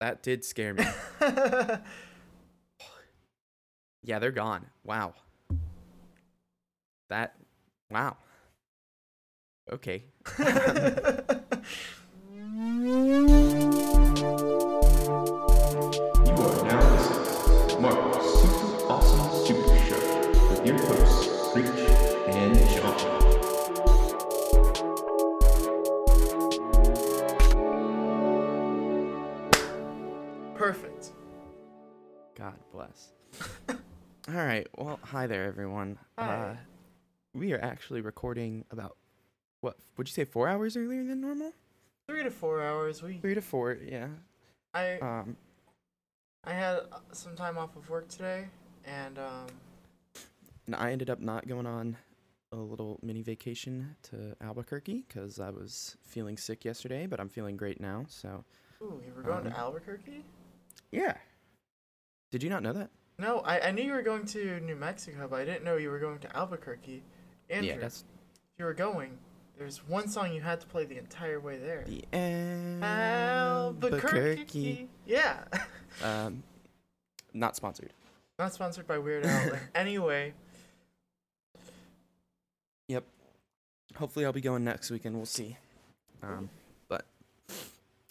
That did scare me. yeah, they're gone. Wow. That. Wow. Okay. God bless. All right. Well, hi there, everyone. Uh, Hi. we are actually recording about what would you say four hours earlier than normal? Three to four hours. We Three to four. Yeah. I Um. I had uh, some time off of work today, and um And I ended up not going on a little mini vacation to Albuquerque because I was feeling sick yesterday, but I'm feeling great now. So ooh, you were going Um, to Albuquerque? yeah. Did you not know that? No, I I knew you were going to New Mexico, but I didn't know you were going to Albuquerque. Andrew, yeah, that's if you were going, there's one song you had to play the entire way there. the Albuquerque. Yeah. Um, not sponsored. Not sponsored by Weird Al. anyway, Yep. Hopefully, I'll be going next weekend. We'll see. Um, but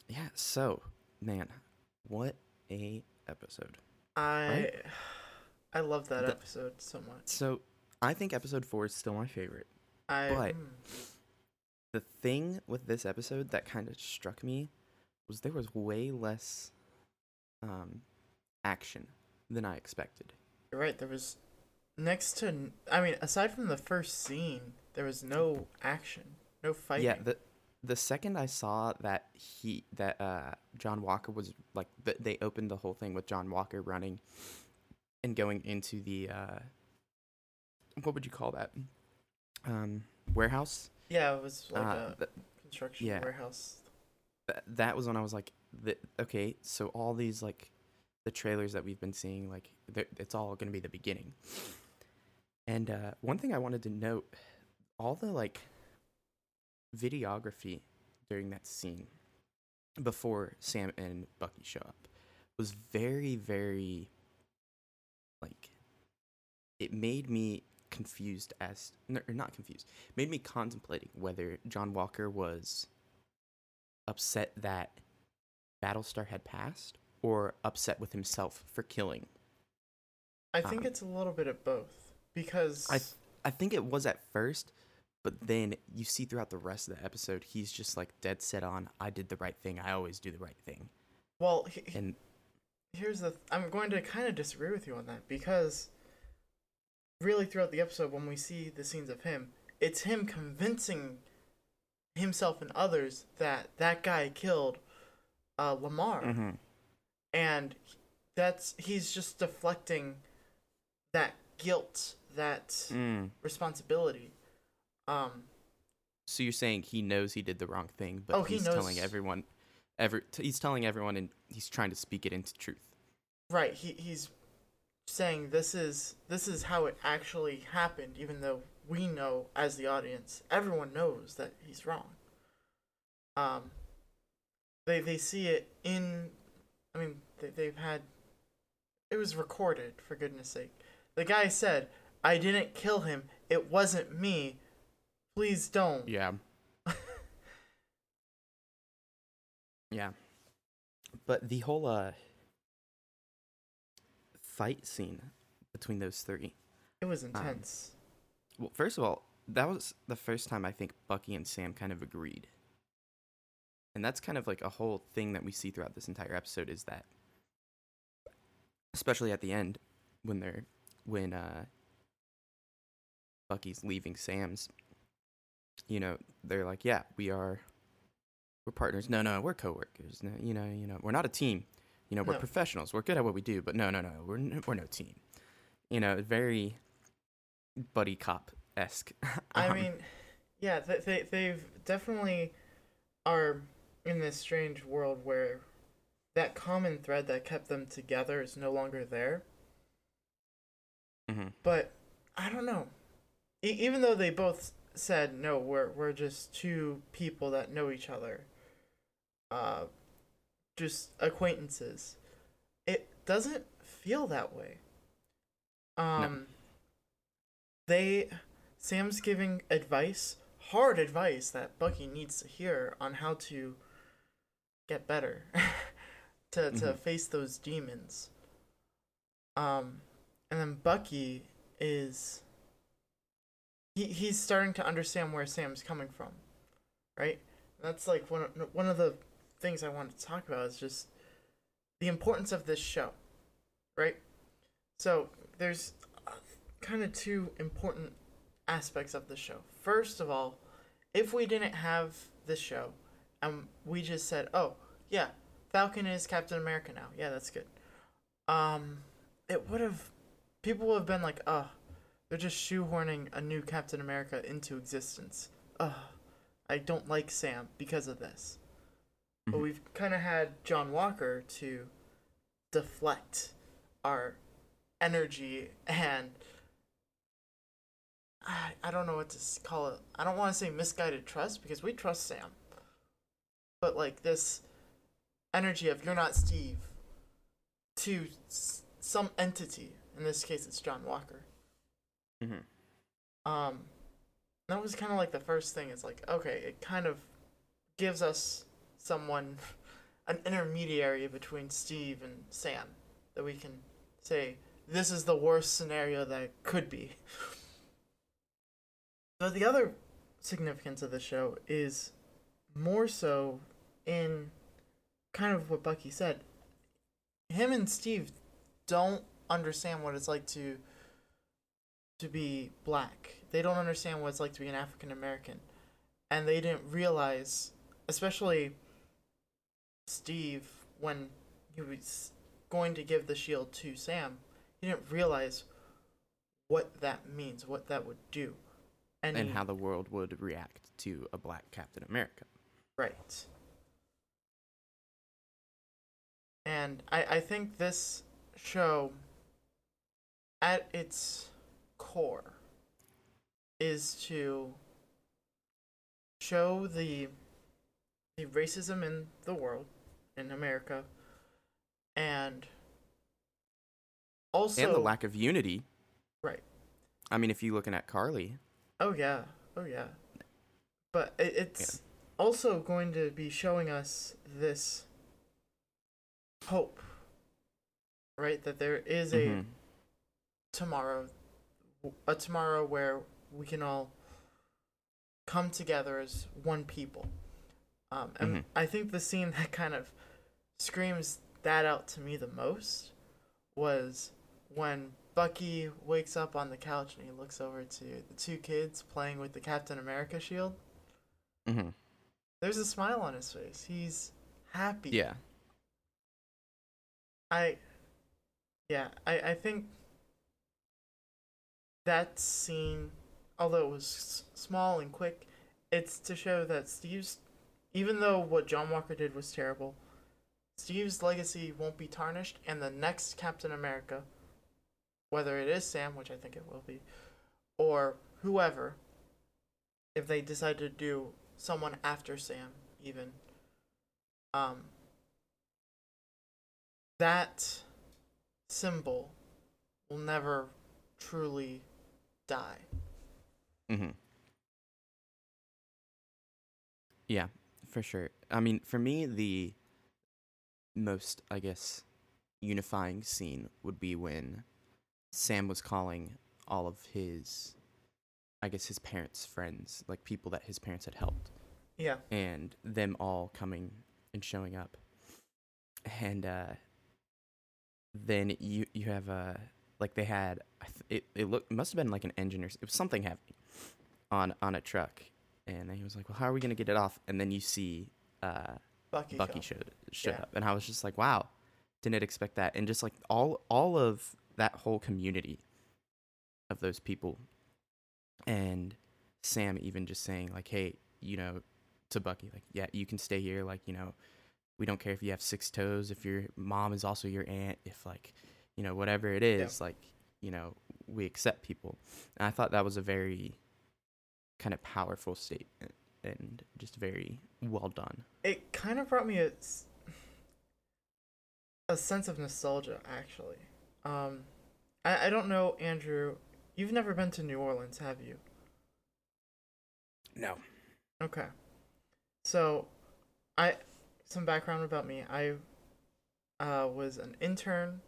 yeah. So, man, what a episode. I Right? I love that The- episode so much. So, I think episode four is still my favorite. I but- mm, The thing with this episode that kind of struck me was there was way less um, action than I expected. You're right. There was next to, I mean, aside from the first scene, there was no action, no fighting. Yeah, the the second I saw that he that uh John Walker was like th- they opened the whole thing with John Walker running and going into the uh what would you call that? Um warehouse? yeah, it was like uh, a construction yeah. warehouse. th- that was when I was like th- okay, so all these like the trailers that we've been seeing like it's all going to be the beginning. And uh one thing I wanted to note all the like videography during that scene before Sam and Bucky show up was very very like it made me confused as or not confused made me contemplating whether John Walker was upset that Battlestar had passed or upset with himself for killing I think Um, it's a little bit of both because I th- I think it was at first, but then you see throughout the rest of the episode, he's just like dead set on I did the right thing. I always do the right thing. well, he, And here's the. Th- I'm going to kind of disagree with you on that because really throughout the episode, when we see the scenes of him, it's him convincing himself and others that that guy killed uh, Lemar. Mhm. and that's he's just deflecting that guilt that Mm. responsibility um so you're saying he knows he did the wrong thing, but Oh, he he's telling everyone every t- he's telling everyone and he's trying to speak it into truth. right he he's saying this is this is how it actually happened even though we know as the audience everyone knows that he's wrong. Um they they see it in i mean they, they've had it was recorded for goodness sake. The guy said i didn't kill him. It wasn't me please don't Yeah. yeah. But the whole uh fight scene between those three It was intense. Well, first of all, that was the first time I think Bucky and Sam kind of agreed. And that's kind of like a whole thing that we see throughout this entire episode is that especially at the end when they're when uh Bucky's leaving Sam's you know, they're like, "Yeah, we are we're partners. No, no, we're coworkers. No, you know, you know, we're not a team. You know, we're No. professionals. We're good at what we do, but no, no, no. We're n- we're no team." You know, very buddy cop esque. I mean, yeah, they, they they've definitely are in this strange world where that common thread that kept them together is no longer there. hmm But I don't know. E- even though they both said no, we're we're just two people that know each other. Uh, just acquaintances. It doesn't feel that way. Um they Sam's giving advice, hard advice that Bucky needs to hear on how to get better to to Mhm. face those demons. Um and then Bucky is he he's starting to understand where Sam's coming from. Right? That's like one of, one of the things I wanted to talk about is just the importance of this show. Right? So, there's kind of two important aspects of the show. First of all, if we didn't have this show and we just said, "Oh, yeah, Falcon is Captain America now." Yeah, that's good. Um it would have people would have been like, "Oh, they're just shoehorning a new Captain America into existence." Ugh, I don't like Sam because of this. But Mhm. we've kind of had John Walker to deflect our energy and I, I don't know what to call it. I don't want to say misguided trust because we trust Sam. But like this energy of you're not Steve to s- some entity. In this case, it's John Walker. Mhm. Um, that was kind of like the first thing. It's like okay, it kind of gives us someone, an intermediary between Steve and Sam, that we can say this is the worst scenario that could be. But the other significance of the show is more so in kind of what Bucky said. Him and Steve don't understand what it's like to to be black. They don't understand what it's like to be an African American. And they didn't realize, especially Steve, when he was going to give the shield to Sam, he didn't realize what that means, what that would do. And, and he- how the world would react to a black Captain America. Right. And I, I think this show, at its core, is to show the the racism in the world, in America, and also and the lack of unity. right. I mean, if you're looking at Carly, Oh yeah, oh yeah. But it, it's also going to be showing us this hope, right? That there is a Mhm. tomorrow, a tomorrow where we can all come together as one people. Um, and Mhm. I think the scene that kind of screams that out to me the most was when Bucky wakes up on the couch and he looks over to the two kids playing with the Captain America shield. Mhm. There's a smile on his face. He's happy. yeah, I yeah, I I think that scene although it was small and quick, it's to show that Steve's even though what John Walker did was terrible, Steve's legacy won't be tarnished and the next Captain America whether it is Sam, which I think it will be, or whoever if they decide to do someone after Sam even um that symbol will never truly die. hmm Yeah, for sure. I mean, for me, the most, I guess, unifying scene would be when Sam was calling all of his, I guess, his parents' friends, like people that his parents had helped, Yeah. and them all coming and showing up. And uh, then you you have uh, like they had it it looked it must have been like an engine or it was something heavy on on a truck, and then he was like, "Well, how are we gonna get it off?" And then you see uh, Bucky. Bucky showed showed Yeah. up, and I was just like, "Wow, didn't expect that." And just like all all of that whole community of those people, and Sam even just saying like, "Hey, you know," to Bucky, like, "Yeah, you can stay here. Like, you know, we don't care if you have six toes, if your mom is also your aunt, if like, you know, whatever it is, like, you know, we accept people." And I thought that was a very kind of powerful statement and just very well done. It kind of brought me a, a sense of nostalgia actually. Um, I I don't know, Andrew. You've never been to New Orleans, have you? No. Okay. So, I some background about me. I uh, was an intern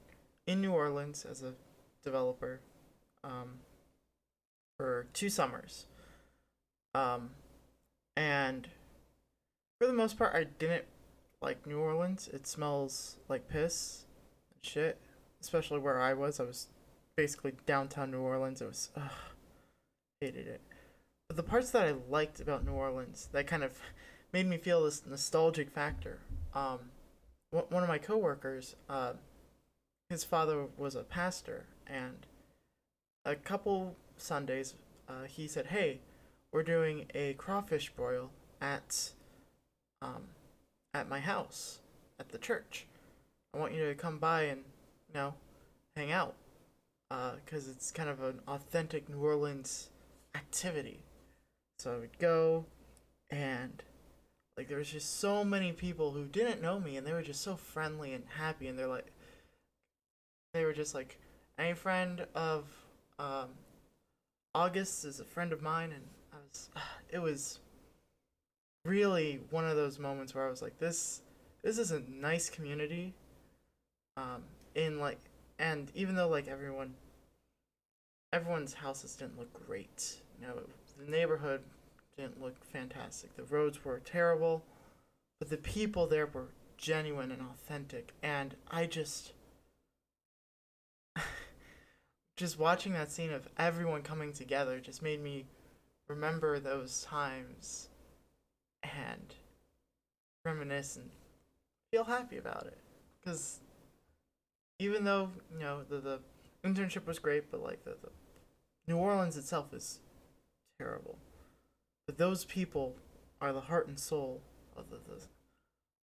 in New Orleans as a developer um, for two summers. Um, and for the most part, I didn't like New Orleans. It smells like piss and shit, especially where I was. I was basically downtown New Orleans. It was, ugh, hated it. But the parts that I liked about New Orleans that kind of made me feel this nostalgic factor. Um, one of my coworkers, uh, his father was a pastor, and a couple Sundays, uh, he said, "Hey, we're doing a crawfish broil at, um, at my house, at the church. I want you to come by and, you know, hang out, uh, cause it's kind of an authentic New Orleans activity." So I would go, and like there was just so many people who didn't know me and they were just so friendly and happy and they're like they were just like any friend of um august is a friend of mine and i was it was really one of those moments where i was like this this is a nice community um in like and even though like everyone everyone's houses didn't look great you know the neighborhood didn't look fantastic. The roads were terrible, but the people there were genuine and authentic. And I just. Just watching that scene of everyone coming together just made me remember those times and reminisce and feel happy about it. Because even though, you know, the, the internship was great, but like the, the New Orleans itself is terrible. But those people are the heart and soul of the, the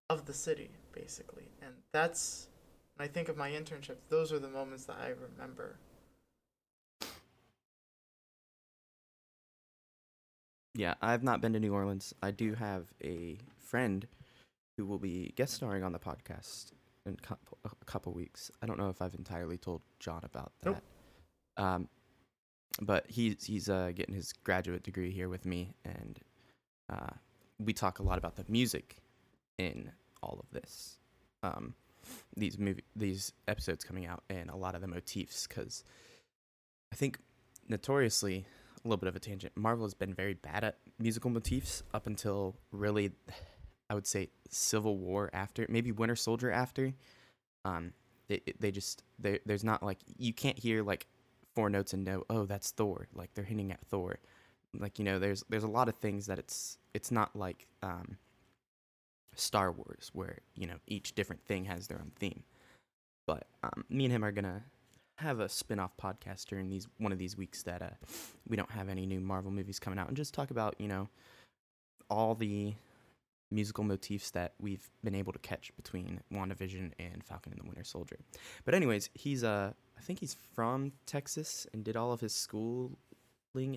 of the city, basically. And that's when I think of my internship, those are the moments that I remember. Yeah, I've not been to New Orleans. I do have a friend who will be guest starring on the podcast in couple, a couple weeks. I don't know if I've entirely told John about that. Nope. Um, but he's he's uh, getting his graduate degree here with me, and uh, we talk a lot about the music in all of this. Um, these movie these episodes coming out, and a lot of the motifs, because I think notoriously a little bit of a tangent. Marvel has been very bad at musical motifs up until really, I would say, Civil War after, maybe Winter Soldier after. Um, they they just they, there's not like you can't hear like four notes and know oh that's Thor like they're hinting at Thor, like you know there's there's a lot of things that it's it's not like um, Star Wars where you know each different thing has their own theme. But um, me and him are gonna have a spin-off podcast during these one of these weeks that uh, we don't have any new Marvel movies coming out and just talk about, you know, all the musical motifs that we've been able to catch between WandaVision and Falcon and the Winter Soldier. But anyways, he's uh I think he's from Texas and did all of his schooling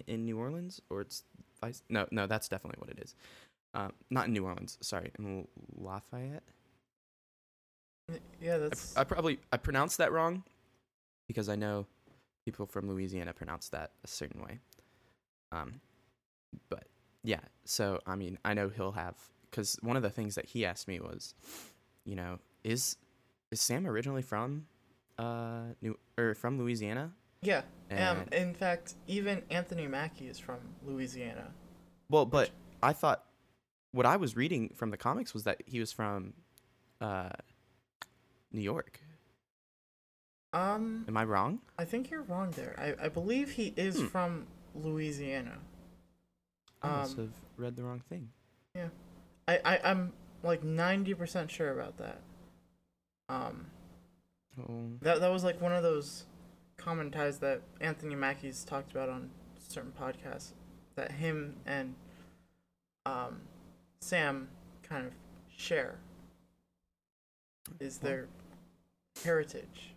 in New Orleans or it's vice no no that's definitely what it is. Uh, not in New Orleans, sorry, in Lafayette. Yeah, I, that's I probably I pronounced that wrong because I know people from Louisiana pronounce that a certain way. Um, but yeah, so I mean, I know he'll have because one of the things that he asked me was, you know, is is Sam originally from uh New or from Louisiana? yeah. Um, in fact, even Anthony Mackie is from Louisiana. well, but I thought what I was reading from the comics was that he was from uh New York. Um, Am I wrong? I think you're wrong there. I, I believe he is Hmm. from Louisiana. I must Um, have read the wrong thing. I, I I'm like ninety percent sure about that. Um, Oh. that that was like one of those common ties that Anthony Mackie's talked about on certain podcasts that him and um Sam kind of share is their heritage.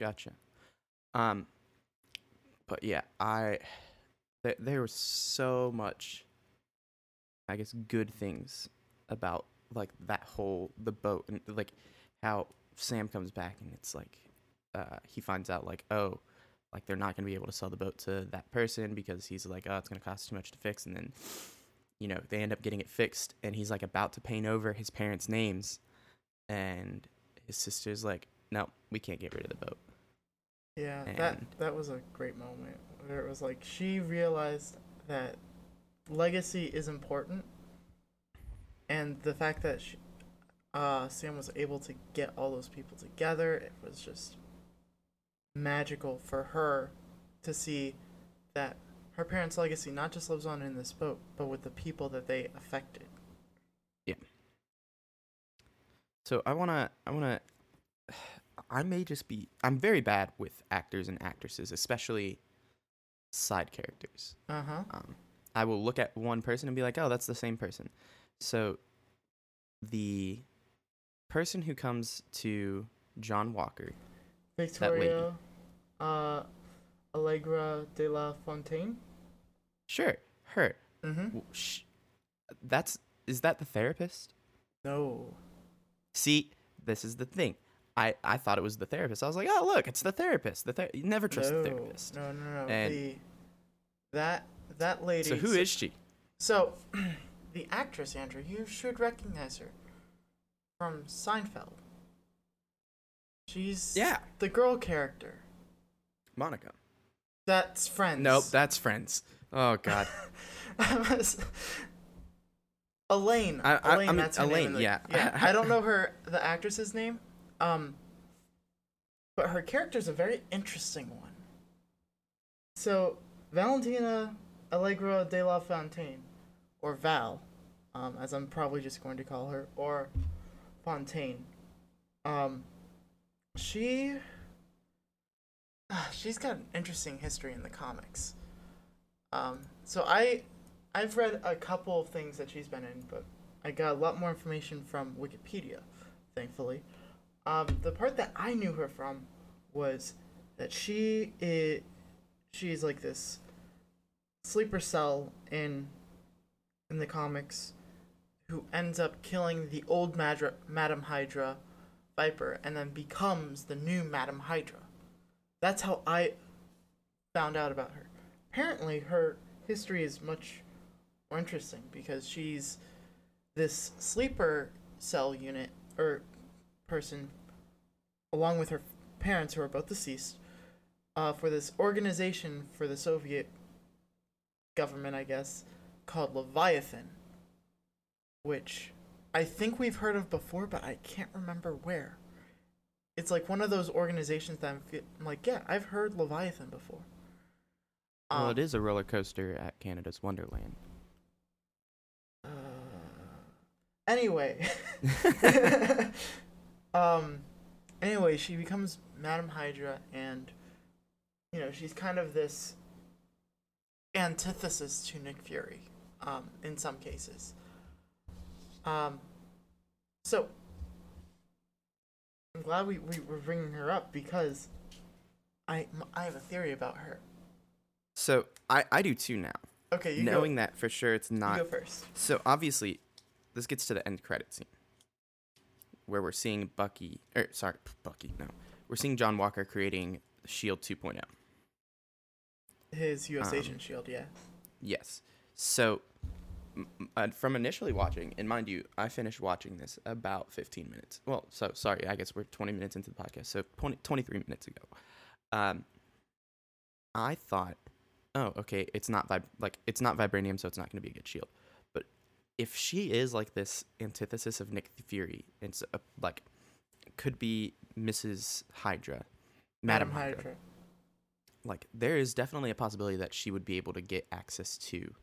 Gotcha. Um, but yeah, I th- there was so much, I guess, good things about like that whole the boat and like how Sam comes back and it's like uh, he finds out like oh like they're not gonna be able to sell the boat to that person because he's like oh it's gonna cost too much to fix. And then you know they end up getting it fixed and he's like about to paint over his parents' names. And his sister's like no we can't get rid of the boat Yeah, that that was a great moment where it was like she realized that legacy is important, and the fact that she, uh, Sam was able to get all those people together, it was just magical for her to see that her parents' legacy not just lives on in this boat, but with the people that they affected. Yeah. So I wanna, I wanna, I may just be, I'm very bad with actors and actresses, especially side characters. Uh huh. Um, I will look at one person and be like, oh, that's the same person. So the person who comes to John Walker. Victoria, uh, Allegra de la Fontaine. sure, her. Mm-hmm. Sh- that's is that the therapist? No. See, this is the thing. I, I thought it was the therapist. I was like, oh look, it's the therapist. The ther- you never trust no, the therapist. No, no, no. And- the that that lady. So who is she? So, the actress Andrew, you should recognize her from Seinfeld. She's Yeah, the girl character. Monica. That's Friends. Nope, that's Friends. Oh God. Elaine. I- I- Elaine, I mean, that's Elaine, the- yeah. yeah. I don't know her the actress's name. Um but her character is a very interesting one. So Valentina Allegra de la Fontaine, or Val, um, as I'm probably just going to call her, or Fontaine. Um she she's got an interesting history in the comics. Um, so I I've read a couple of things that she's been in, but I got a lot more information from Wikipedia, thankfully. Um, the part that I knew her from was that she is she's like this sleeper cell in in the comics who ends up killing the old Madra, Madam Hydra Viper and then becomes the new Madam Hydra. That's how I found out about her. Apparently, her history is much more interesting because she's this sleeper cell unit or person, along with her parents who are both deceased, uh, for this organization for the Soviet government, I guess, called Leviathan, which I think we've heard of before, but I can't remember where. It's like one of those organizations that I'm, fe- I'm like, yeah, I've heard Leviathan before. Well, Um, it is a roller coaster at Canada's Wonderland. Uh, anyway, um, anyway, she becomes Madam Hydra, and you know she's kind of this antithesis to Nick Fury, um, in some cases. Um, so I'm glad we, we were bringing her up because I I have a theory about her. So I, I do too now. Okay, you Knowing go. that for sure it's not. You go first. So obviously, this gets to the end credit scene where we're seeing Bucky, or sorry, Bucky. No, we're seeing John Walker creating Shield 2.0. His U.S. Um, Agent Shield, yeah. Yes. So uh, from initially watching, and mind you, I finished watching this about 15 minutes. Well, so sorry, I guess we're 20 minutes into the podcast. So 20, 23 minutes ago. Um, I thought, oh, okay, it's not vib- like it's not vibranium, so it's not going to be a good shield. If she is like this antithesis of Nick Fury, it's uh, like could be Mrs. Hydra, Madam, Hydra. Like there is definitely a possibility that she would be able to get access to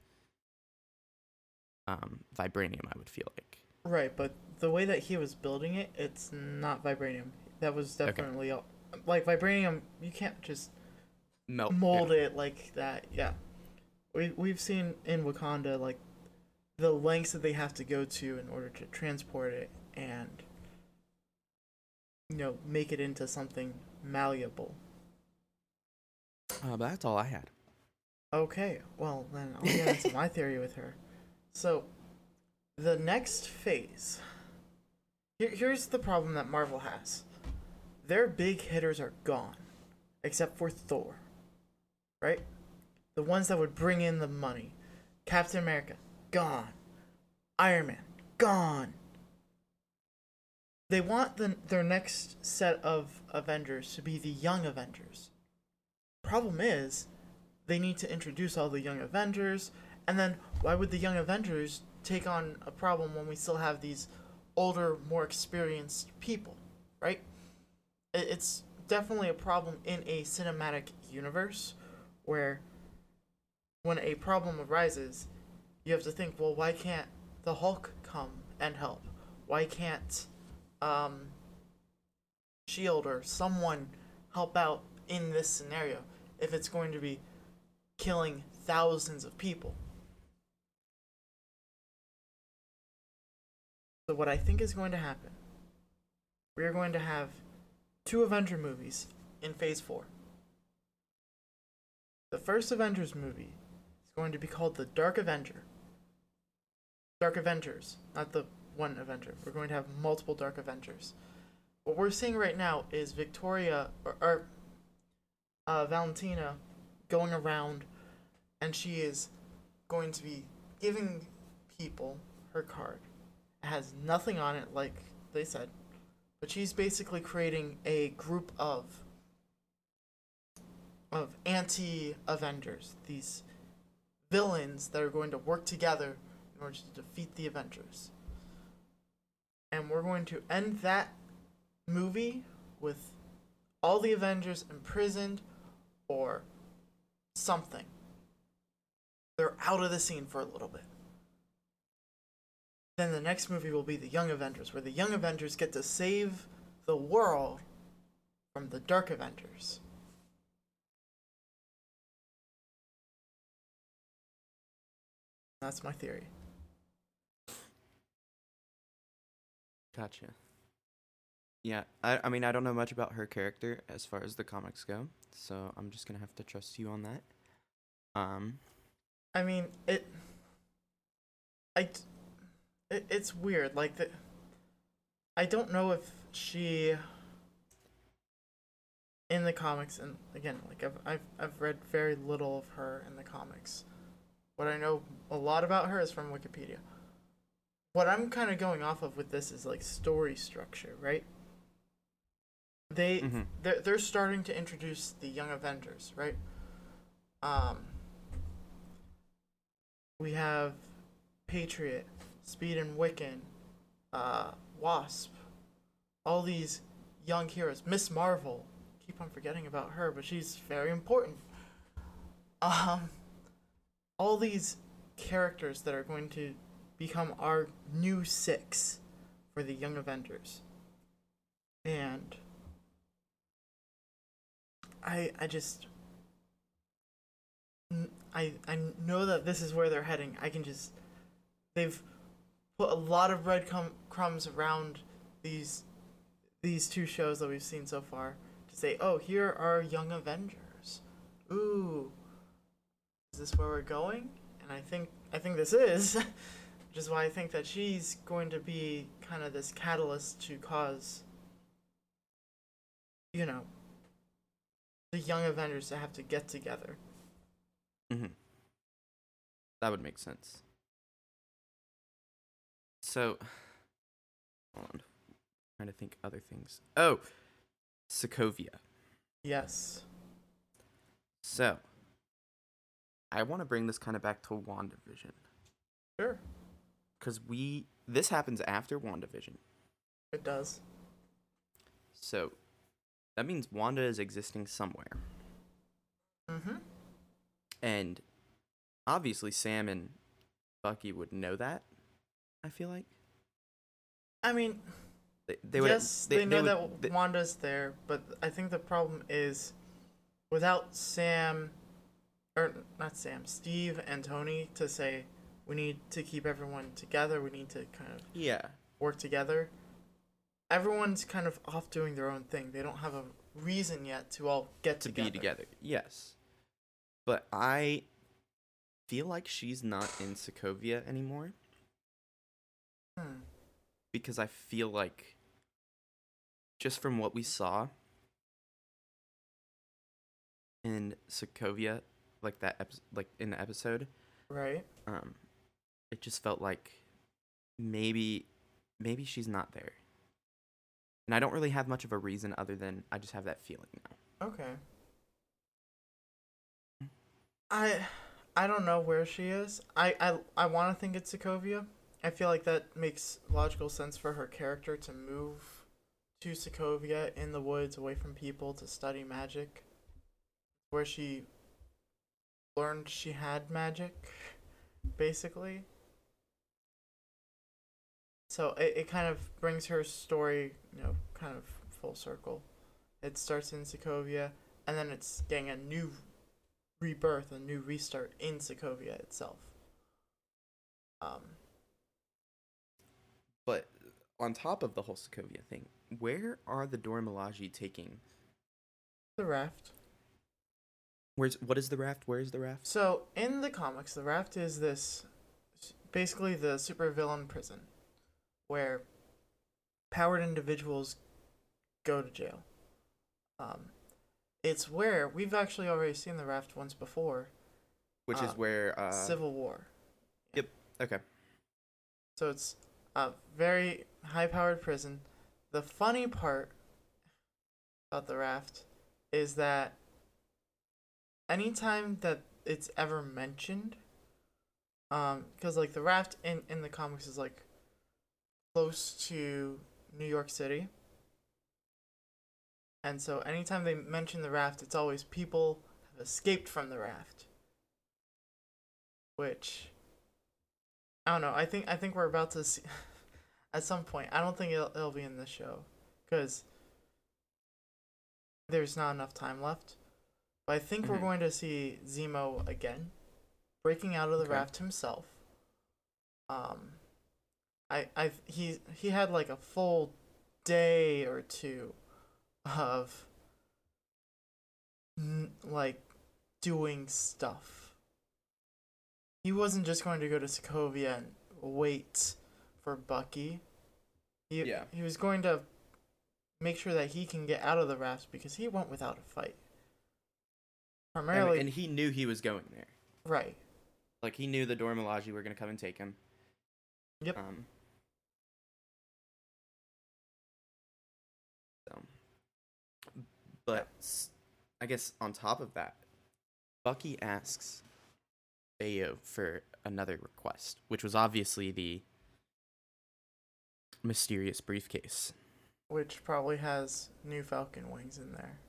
um, vibranium. I would feel like. Right, but the way that he was building it, it's not vibranium. That was Okay. definitely all, like vibranium. You can't just Melt mold it like that. Yeah, we we've seen in Wakanda like the lengths that they have to go to in order to transport it and you know make it into something malleable. Uh, but that's all I had. Okay, well then I'll get into my theory with her. So, the next phase Here, here's the problem that Marvel has. Their big hitters are gone, except for Thor. Right? The ones that would bring in the money. Captain America, gone. Iron Man, gone. They want the, their next set of Avengers to be the young Avengers. Problem is, they need to introduce all the young Avengers, and then why would the young Avengers take on a problem when we still have these older, more experienced people, right? It's definitely a problem in a cinematic universe where when a problem arises, you have to think, well, why can't the Hulk come and help? Why can't um, Shield or someone help out in this scenario if it's going to be killing thousands of people? So what I think is going to happen, we are going to have two Avenger movies in Phase 4. The first Avengers movie is going to be called The Dark Avenger. Dark Avengers, not the one Avenger. We're going to have multiple Dark Avengers. What we're seeing right now is Victoria or, or uh, Valentina going around, and she is going to be giving people her card. It has nothing on it, like they said, but she's basically creating a group of of anti-Avengers, these villains that are going to work together to defeat the Avengers. And we're going to end that movie with all the Avengers imprisoned or something. They're out of the scene for a little bit. Then the next movie will be the Young Avengers, where the Young Avengers get to save the world from the Dark Avengers. That's my theory. Gotcha. Yeah, I, I mean, I don't know much about her character as far as the comics go, so I'm just gonna have to trust you on that. Um, I mean, it. I. It, it's weird. Like the. I don't know if she. In the comics, and again, like I've I've I've read very little of her in the comics. What I know a lot about her is from Wikipedia. What I'm kind of going off of with this is like story structure, right? They Mhm. they're, they're starting to introduce the young Avengers, right? Um, we have Patriot, Speed and Wiccan, uh, Wasp, all these young heroes. Miss Marvel, keep on forgetting about her, but she's very important. Um, all these characters that are going to become our new six for the Young Avengers, and I I just I I know that this is where they're heading. I can just they've put a lot of breadcrumb crumbs around these these two shows that we've seen so far to say, oh, here are Young Avengers. Ooh, is this where we're going? And I think I think this is, which is why I think that she's going to be kind of this catalyst to cause, you know, the Young Avengers to have to get together. hmm That would make sense. So, hold on. trying to think other things. Oh, Sokovia. Yes. So, I want to bring this kind of back to WandaVision Sure. Because we this happens after WandaVision. It does. So, that means Wanda is existing somewhere, Mm-hmm. and obviously Sam and Bucky would know that. I feel like I mean, they, they would. yes, they, know would- that they- Wanda's there, but I think the problem is without Sam, or not Sam, Steve and Tony to say we need to keep everyone together. We need to kind of yeah. work together. Everyone's kind of off doing their own thing. They don't have a reason yet to all get to together. be together. Yes. But I feel like she's not in Sokovia anymore Hmm. because I feel like just from what we saw in Sokovia, like that episode, like in the episode, Right. um, it just felt like maybe maybe she's not there. And I don't really have much of a reason other than I just have that feeling now. Okay. I I don't know where she is. I I, I want to think it's Sokovia. I feel like that makes logical sense for her character to move to Sokovia in the woods away from people to study magic where she learned she had magic basically. So it, it kind of brings her story, you know, kind of full circle. It starts in Sokovia, and then it's getting a new rebirth, a new restart in Sokovia itself. Um, But on top of the whole Sokovia thing, where are the Dora Milaje taking? the raft. Where's what is the raft? Where is the raft? So in the comics, the raft is this, basically the supervillain prison, where powered individuals go to jail. Um, it's where we've actually already seen the raft once before. Which is Uh, where uh Civil War. Yep. Okay. So it's a very high powered prison. The funny part about the raft is that anytime that it's ever mentioned, um, because like the raft in, in the comics is like close to New York City. And so anytime they mention the raft, it's always people have escaped from the raft. Which I don't know. I think I think we're about to see at some point. I don't think it'll, it'll be in this show because there's not enough time left. But I think we're Mhm. going to see Zemo again, breaking out of the Okay. raft himself. Um, I I he he had like a full day or two of like doing stuff. He wasn't just going to go to Sokovia and wait for Bucky. He, Yeah. he was going to make sure that he can get out of the raft because he went without a fight. And, Primarily, and he knew he was going there. right. Like he knew the Dora Milaje were gonna come and take him. Yep. Um. But I guess on top of that, Bucky asks Ayo for another request, which was obviously the mysterious briefcase. Which probably has new Falcon wings in there.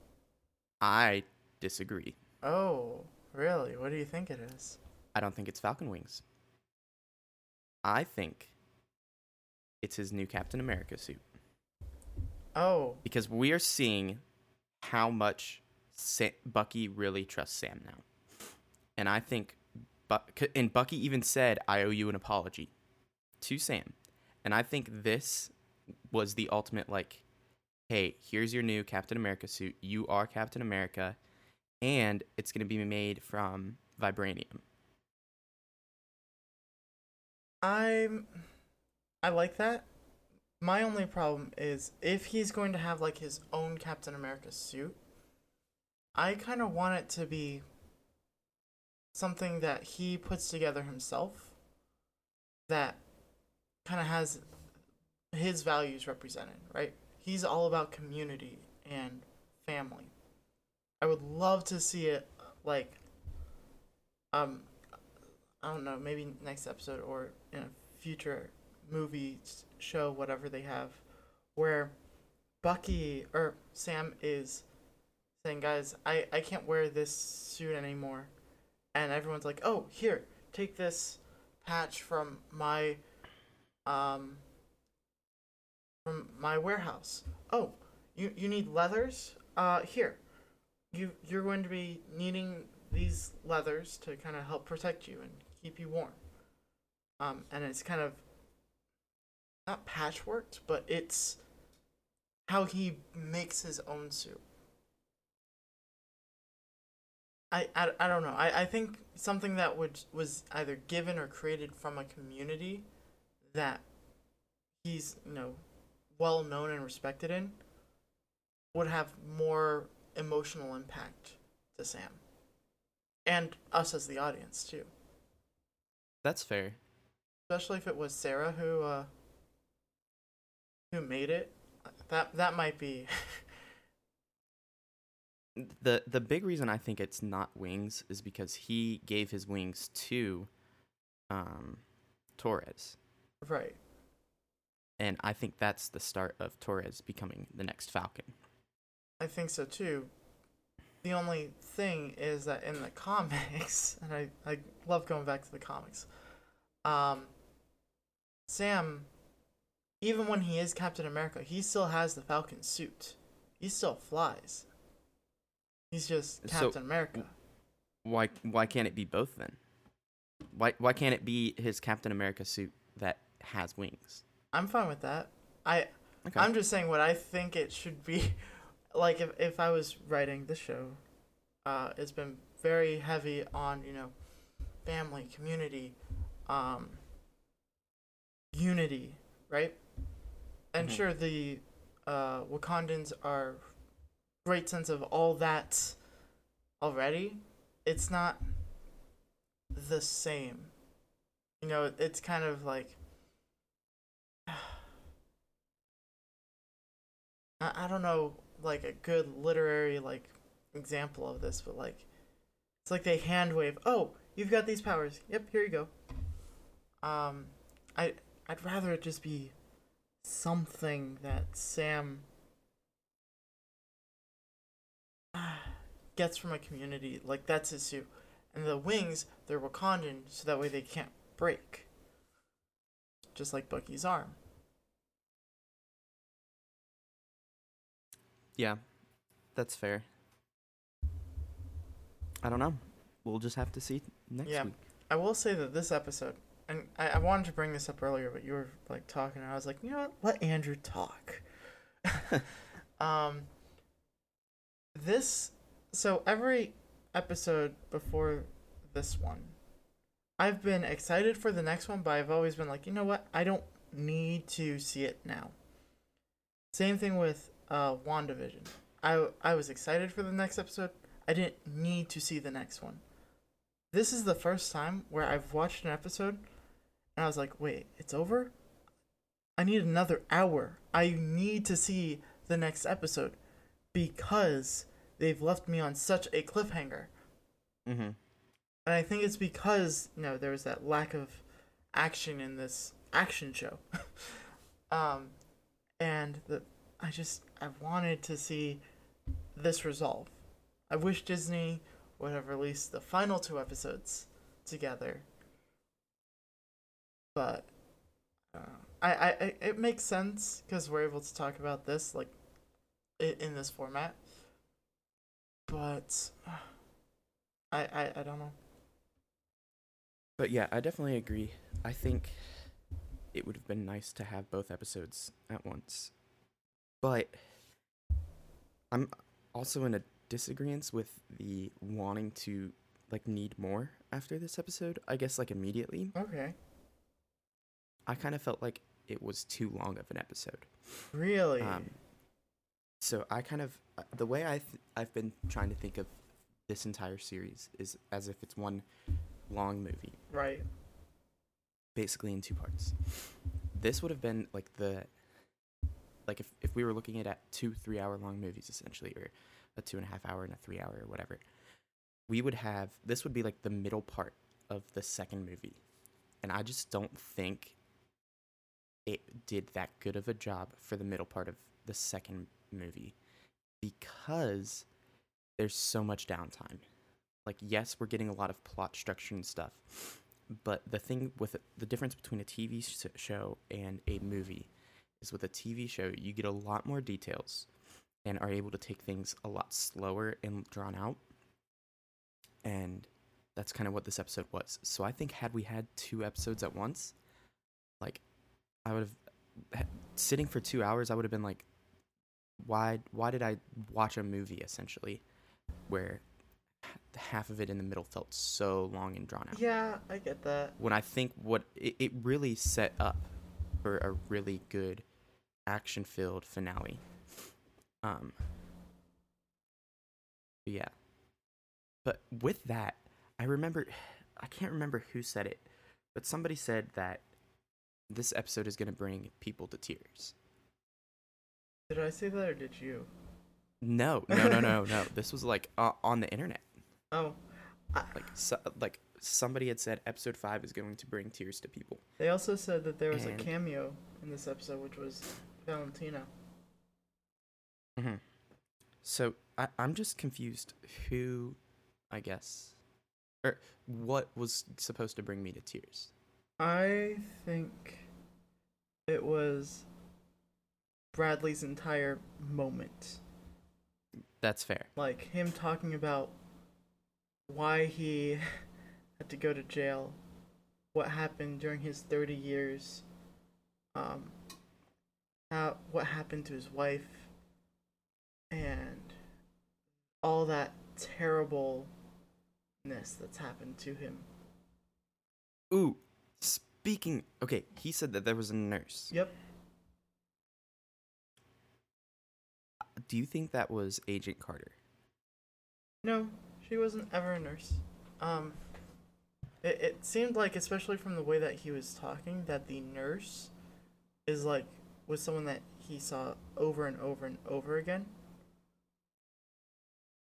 I disagree. Oh, really? What do you think it is? I don't think it's Falcon Wings. I think it's his new Captain America suit. Oh, because we are seeing how much Sa- Bucky really trusts Sam now, and I think, Buck and Bucky even said, "I owe you an apology," to Sam, and I think this was the ultimate like, "Hey, here's your new Captain America suit. You are Captain America, and it's gonna be made from vibranium." I'm. I like that. My only problem is if he's going to have like his own Captain America suit, I kind of want it to be something that he puts together himself that kind of has his values represented, right? He's all about community and family. I would love to see it like um I don't know, maybe next episode or in a future movie, show, whatever they have, where Bucky or Sam is saying, guys, I, I can't wear this suit anymore. And everyone's like, oh, here, take this patch from my, um, from my warehouse. Oh, you, you need leathers? Uh, here. You, you're going to be needing these leathers to kind of help protect you and keep you warm. Um, and it's kind of not patchworked, but it's how he makes his own suit. I, I, I don't know. I, I think something that would was either given or created from a community that he's you know well known and respected in would have more emotional impact to Sam and us as the audience too. That's fair. Especially if it was Sarah who uh who made it. That that might be the the big reason I think it's not wings is because he gave his wings to um Torres. right. And I think that's the start of Torres becoming the next Falcon. I think so too. The only thing is that in the comics, and I, I love going back to the comics, um, Sam, even when he is Captain America, he still has the Falcon suit. He still flies. He's just So, Captain America. Why why can't it be both then? Why why can't it be his Captain America suit that has wings? I'm fine with that. I Okay. I'm just saying what I think it should be. Like if if I was writing the show, uh, it's been very heavy on you know, family, community, um, unity, right? And Mhm. sure, the uh, Wakandans are great sense of all that already. It's not the same. You know, it's kind of like I, I don't know like a good literary like example of this, but like it's like they hand wave, "Oh, you've got these powers. Yep, here you go." Um I I'd rather it just be something that Sam gets from a community. Like that's his suit. And the wings, they're Wakandan, so that way they can't break. Just like Bucky's arm. Yeah, that's fair. I don't know. We'll just have to see next Yeah. week. I will say that this episode, and I, I wanted to bring this up earlier, but you were like talking, and I was like, you know what? Let Andrew talk. um, this, so every episode before this one, I've been excited for the next one, but I've always been like, you know what? I don't need to see it now. Same thing with uh, WandaVision. I, I was excited for the next episode. I didn't need to see the next one this is the first time where I've watched an episode and I was like, wait, it's over? I need another hour. I need to see the next episode because they've left me on such a cliffhanger. Mm-hmm. And I think it's because, you know, there was that lack of action in this action show. um, and the, I just, I wanted to see this resolve. I wish Disney would have released the final two episodes together. But uh, I, I, it makes sense because we're able to talk about this like in this format. But I, I, I don't know. But yeah, I definitely agree. I think it would have been nice to have both episodes at once. But I'm also in a disagreement with the wanting to like need more after this episode. I guess like immediately. Okay. I kind of felt like it was too long of an episode. Really? Um, so I kind of uh, the way I th- I've been trying to think of this entire series is as if it's one long movie, right. basically in two parts. This would have been like the like if if we were looking at, at two three hour long movies essentially, or a two and a half hour and a three hour or whatever. We would have this would be like the middle part of the second movie, and I just don't think it did that good of a job for the middle part of the second movie because there's so much downtime. Like, yes, we're getting a lot of plot structure and stuff, but the thing with the difference between a TV show and a movie is with a TV show, you get a lot more details and are able to take things a lot slower and drawn out. And that's kind of what this episode was. So I think had we had two episodes at once, like I would have sitting for 2 hours I would have been like why why did I watch a movie essentially where half of it in the middle felt so long and drawn out? Yeah, I get that. When I think what it, it really set up for a really good action filled finale. Um yeah. But with that, I remember I can't remember who said it, but somebody said that this episode is going to bring people to tears. Did I say that or did you? No, no, no, no, no. This was like uh, on the internet. Oh, I, Like so, like somebody had said episode 5 is going to bring tears to people. they also said that there was And- a cameo in this episode, which was Valentina. Mhm. So I, I'm just confused who, I guess, or what was supposed to bring me to tears. I think it was Bradley's entire moment. That's fair. Like him talking about why he had to go to jail, what happened during his 30 years, um, how, what happened to his wife, and all that terribleness that's happened to him. Ooh, speaking. Okay, he said that there was a nurse. Yep. Do you think that was Agent Carter? No, she wasn't ever a nurse. Um, it, it seemed like, especially from the way that he was talking, that the nurse is like was someone that he saw over and over and over again.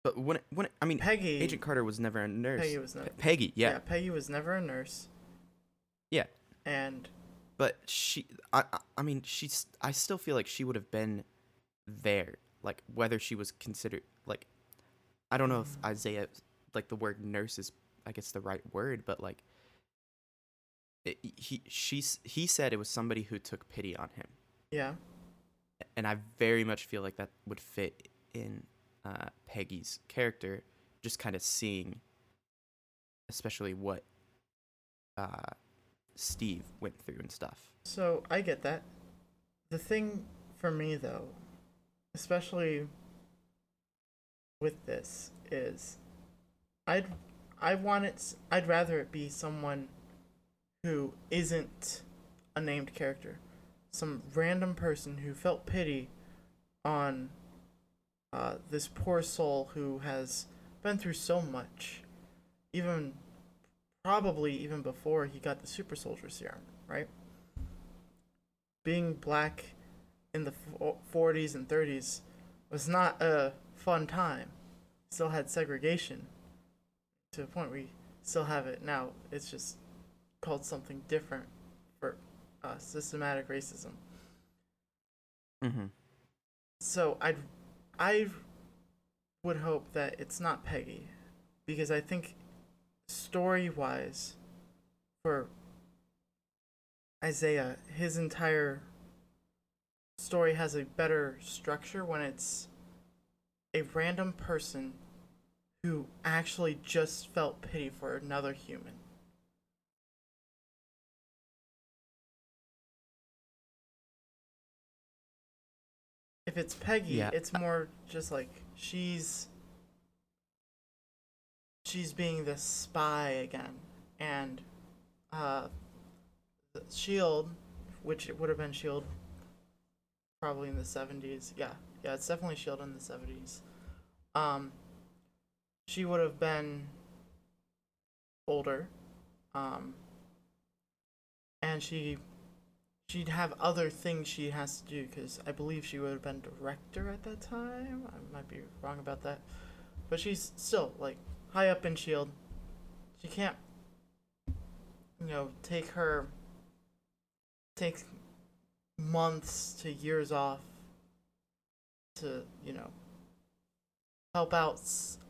But when when I mean, Peggy. Agent Carter was never a nurse. Peggy was never. Pe- Peggy, yeah, Peggy was never a nurse, yeah. and But she, I, I- mean, she's. I still feel like she would have been there, like whether she was considered like. I don't know if Isaiah, like the word nurse is, I guess the right word, but like. It, he she's he said it was somebody who took pity on him, yeah, and I very much feel like that would fit in uh, Peggy's character, just kind of seeing, especially what uh, Steve went through and stuff. So I get that. The thing for me though, especially with this is I'd I want it I'd rather it be someone who isn't a named character. Some random person who felt pity on uh, this poor soul who has been through so much. Even probably even before he got the super soldier serum, right? being black in the 40s and 30s was not a fun time. Still had segregation to the point we still have it now. It's just called something different for uh, systematic racism. Mm-hmm. So I'd I would hope that it's not Peggy because I think story wise for Isaiah his entire story has a better structure when it's a random person who actually just felt pity for another human. If it's Peggy, Yeah. it's more just like she's she's being the spy again, and uh, Shield, which it would have been Shield, probably in the seventies. Yeah, yeah, it's definitely Shield in the seventies. Um, she would have been older, um, and she she'd have other things she has to do because I believe she would have been director at that time. I might be wrong about that, but she's still like high up in Shield. She can't, you know, take her take months to years off to you know help out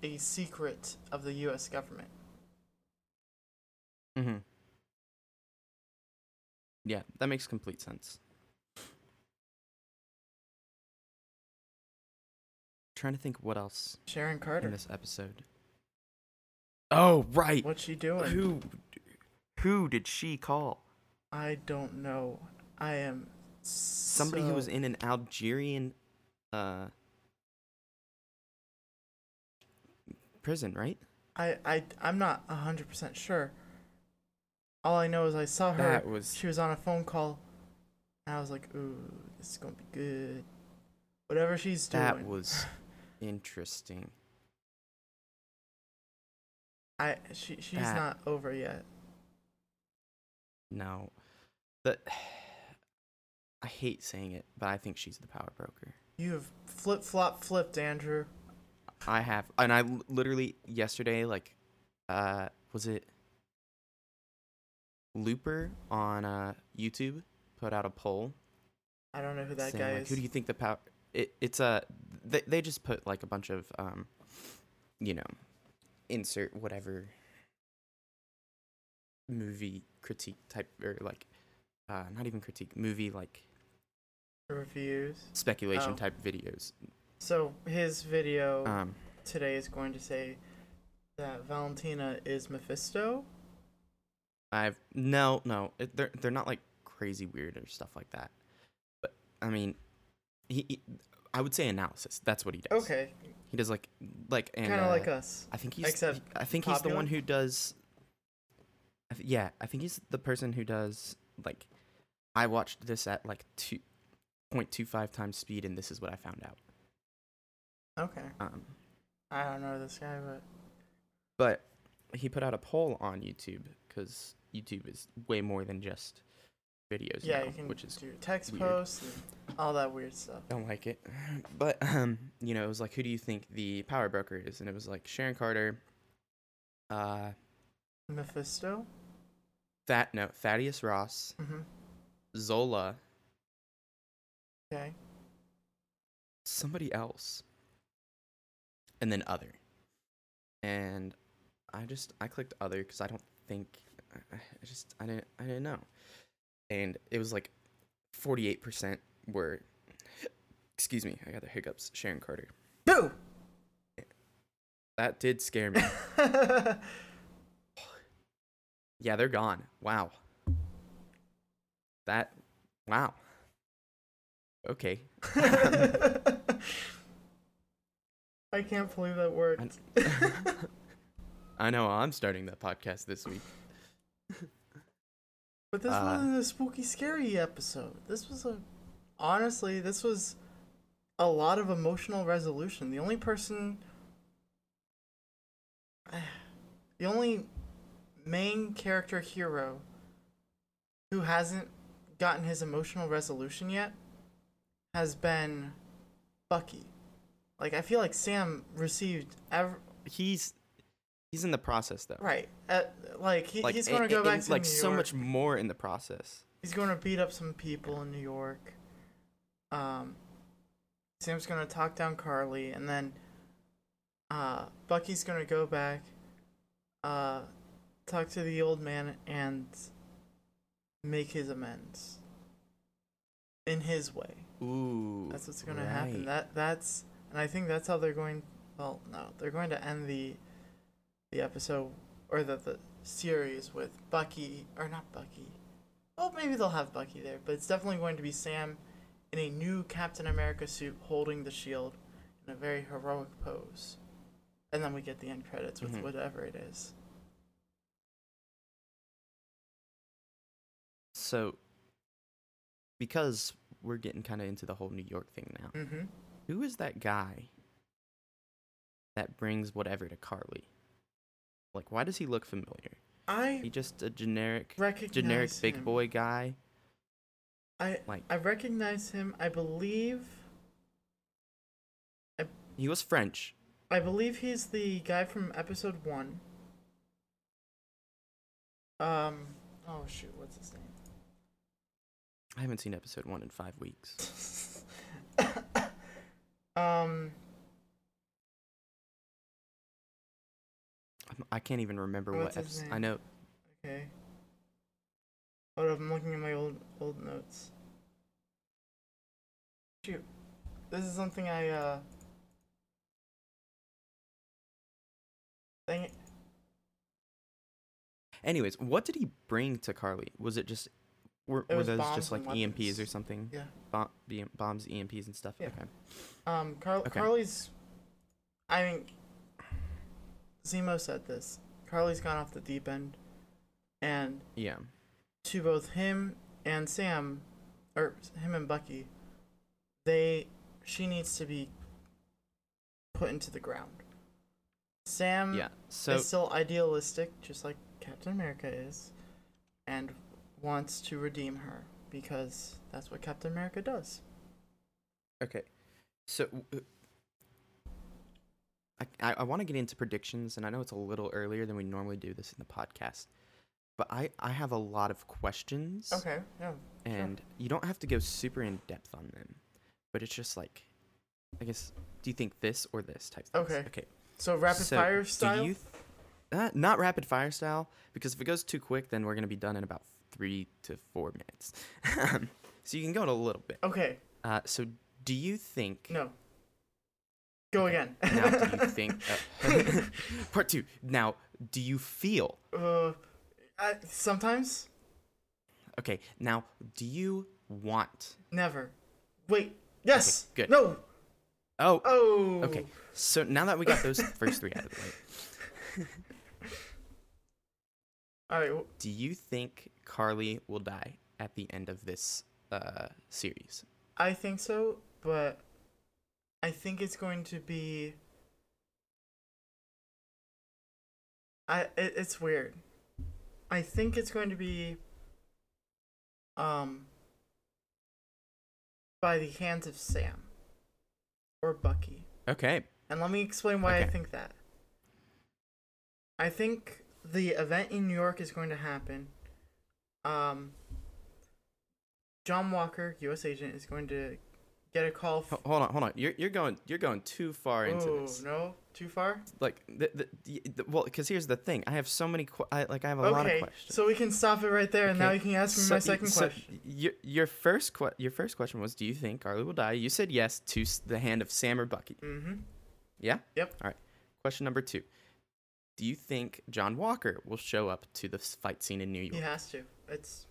a secret of the U.S. government. Mm-hmm. Yeah, that makes complete sense. trying to think what else Sharon Carter. in this episode. Oh, right. what's she doing? Who who did she call? I don't know. I am Somebody who was in an Algerian uh prison, right? I I I'm not hundred percent sure. All I know is I saw her. That was She was on a phone call And I was like, ooh, this is gonna be good. Whatever she's doing. That was interesting. I she she's that- not over yet. No. The I hate saying it, but I think she's the power broker. You have flip flop flipped, Andrew. I have and I literally yesterday like uh was it Looper on uh YouTube put out a poll I don't know who that saying, guy like, is. who do you think the power it, it's a they, they just put like a bunch of um you know insert whatever movie critique type or like uh not even critique movie like Reviews. speculation Oh. type videos So his video um today is going to say that Valentina is Mephisto. I've no, no. It, they're they're not like crazy weird or stuff like that. But I mean, he, he- I would say analysis. That's what he does. Okay, He does like like and kind of uh, like us. I think he's except I think he's the one who does. I th- yeah, I think he's the person who does like. I watched this at like two point two five times speed, and this is what I found out. Okay, Um, I don't know this guy, but but he put out a poll on YouTube because YouTube is way more than just videos. yeah, now, you can which is do text weird. posts and all that weird stuff. don't like it. But um, you know, it was like, who do you think the power broker is? And it was like Sharon Carter, uh, Mephisto. That no, Thaddeus Ross, Mm-hmm. Zola, Okay. somebody else, and then other. And I just I clicked other because I don't think I, I just I didn't I didn't know, and it was like forty eight percent were. Excuse me, I got the hiccups. Sharon Carter. Boo. That did scare me. Yeah, they're gone. Wow. That wow. Okay. I can't believe that worked. I know I'm starting that podcast this week. But this Uh, wasn't a spooky, scary episode. This was a. Honestly, this was a lot of emotional resolution. The only person. The only main character hero who hasn't gotten his emotional resolution yet has been Bucky. Like, I feel like Sam received. Ev- He's he's in the process though. right. Uh, like, he, Like he's going to go back and, to like New so York. much more in the process. He's going to beat up some people in New York. Um, Sam's going to talk down Karli, and then uh, Bucky's going to go back, uh, talk to the old man, and make his amends in his way. Ooh. That's what's going to happen. That that's, and I think that's how they're going. Well, no, they're going to end the the episode or the the series with Bucky or not Bucky. Well, maybe they'll have Bucky there, but it's definitely going to be Sam in a new Captain America suit holding the shield in a very heroic pose. And then we get the end credits with Mhm. whatever it is. So because we're getting kind of into the whole New York thing now. Mm-hmm. Who is that guy that brings whatever to Karli? Like why does he look familiar? I He just a generic generic big him. boy guy. I Like I recognize him. I believe I, he was French. I believe he's the guy from episode one. Um. Oh shoot! What's his name? I haven't seen episode one in five weeks. um. I can't even remember What's what episode. I know. Okay. Hold up, I'm looking at my old old notes. Shoot, this is something I uh. Dang it. Anyways, what did he bring to Karli? Was it just were, It were was those just like EMPs or something? Yeah. Bom- bombs, EMPs, and stuff. Yeah. Okay. Um, Carl- Okay. Karli's. I mean, Zemo said this. Karli's gone off the deep end, and Yeah. to both him and Sam, or him and Bucky, they she needs to be put into the ground. Sam Yeah. So is still idealistic, just like Captain America is, and wants to redeem her because that's what Captain America does. Okay. So I I, want to get into predictions, and I know it's a little earlier than we normally do this in the podcast, but I I have a lot of questions. Okay, yeah. And you don't have to go super in depth on them, but it's just like, I guess, do you think this or this type? Things. Okay. Okay. So rapid So, fire do style. you th- uh, not rapid fire style, because if it goes too quick, then we're gonna be done in about three to four minutes. so you can go in a little bit. okay, Uh, so do you think? no. Go Okay. again. Now, do you think? Uh, part two. Now, do you feel? uh, I, sometimes, Okay. Now, do you want? never. Wait. Yes. good. No. Oh. Oh. Okay. So now that we got those first three out of the way, All right. w- do you think Karli will die at the end of this uh, series? I think so, but I think it's going to be. I it, it's weird. I think it's going to be. Um. By the hands of Sam. Or Bucky. Okay. And let me explain why I think that. I think the event in New York is going to happen. Um, John Walker, U.S. agent, is going to get a call. F- hold on. Hold on. You're you're going you're going too far into oh this. no, too far. Like the, the, the, the well, because here's the thing. I have so many. Qu- I, like I have a lot of Okay, questions. so we can stop it right there, and now Okay, you can ask me So- my second so question. Your your first que- your first question was, do you think Karli will die? You said yes to the hand of Sam or Bucky. Mm-hmm. Yeah. Yep. All right. Question number two. Do you think John Walker will show up to the fight scene in New York? He has to. It's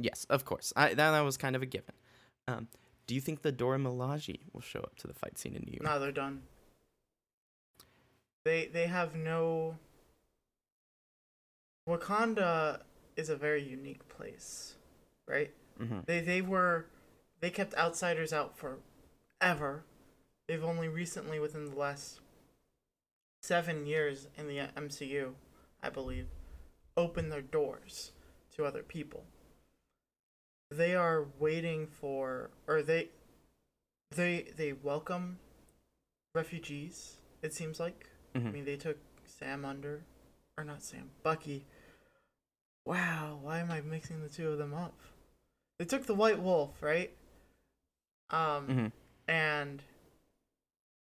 Yes, of course. I, that, that was kind of a given. Um, do you think the Dora Milaje will show up to the fight scene in New York? no, they're done. They they have no. Wakanda is a very unique place, right? hmm They they were they kept outsiders out forever. They've only recently within the last 7 years in the MCU, I believe, opened their doors to other people. They are waiting for or they they they welcome refugees, it seems like. I hmm mean, they took Sam under, or not Sam, Bucky. Wow, why am I mixing the two of them up? They took the White Wolf, right? Um, hmm and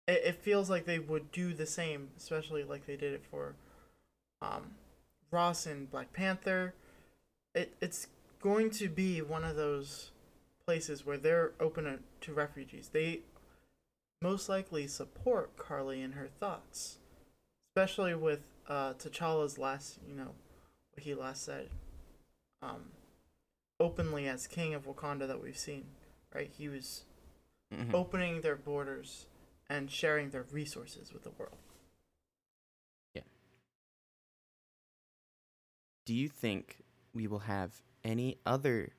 it, it feels like they would do the same, especially like they did it for um, Ross and Black Panther. It it's going to be one of those places where they're open to, refugees. They most likely support Karli in her thoughts, especially with uh, T'Challa's last, you know, what he last said, um, openly as king of Wakanda that we've seen. Right, he was hmm opening their borders and sharing their resources with the world. Yeah. Do you think we will have any other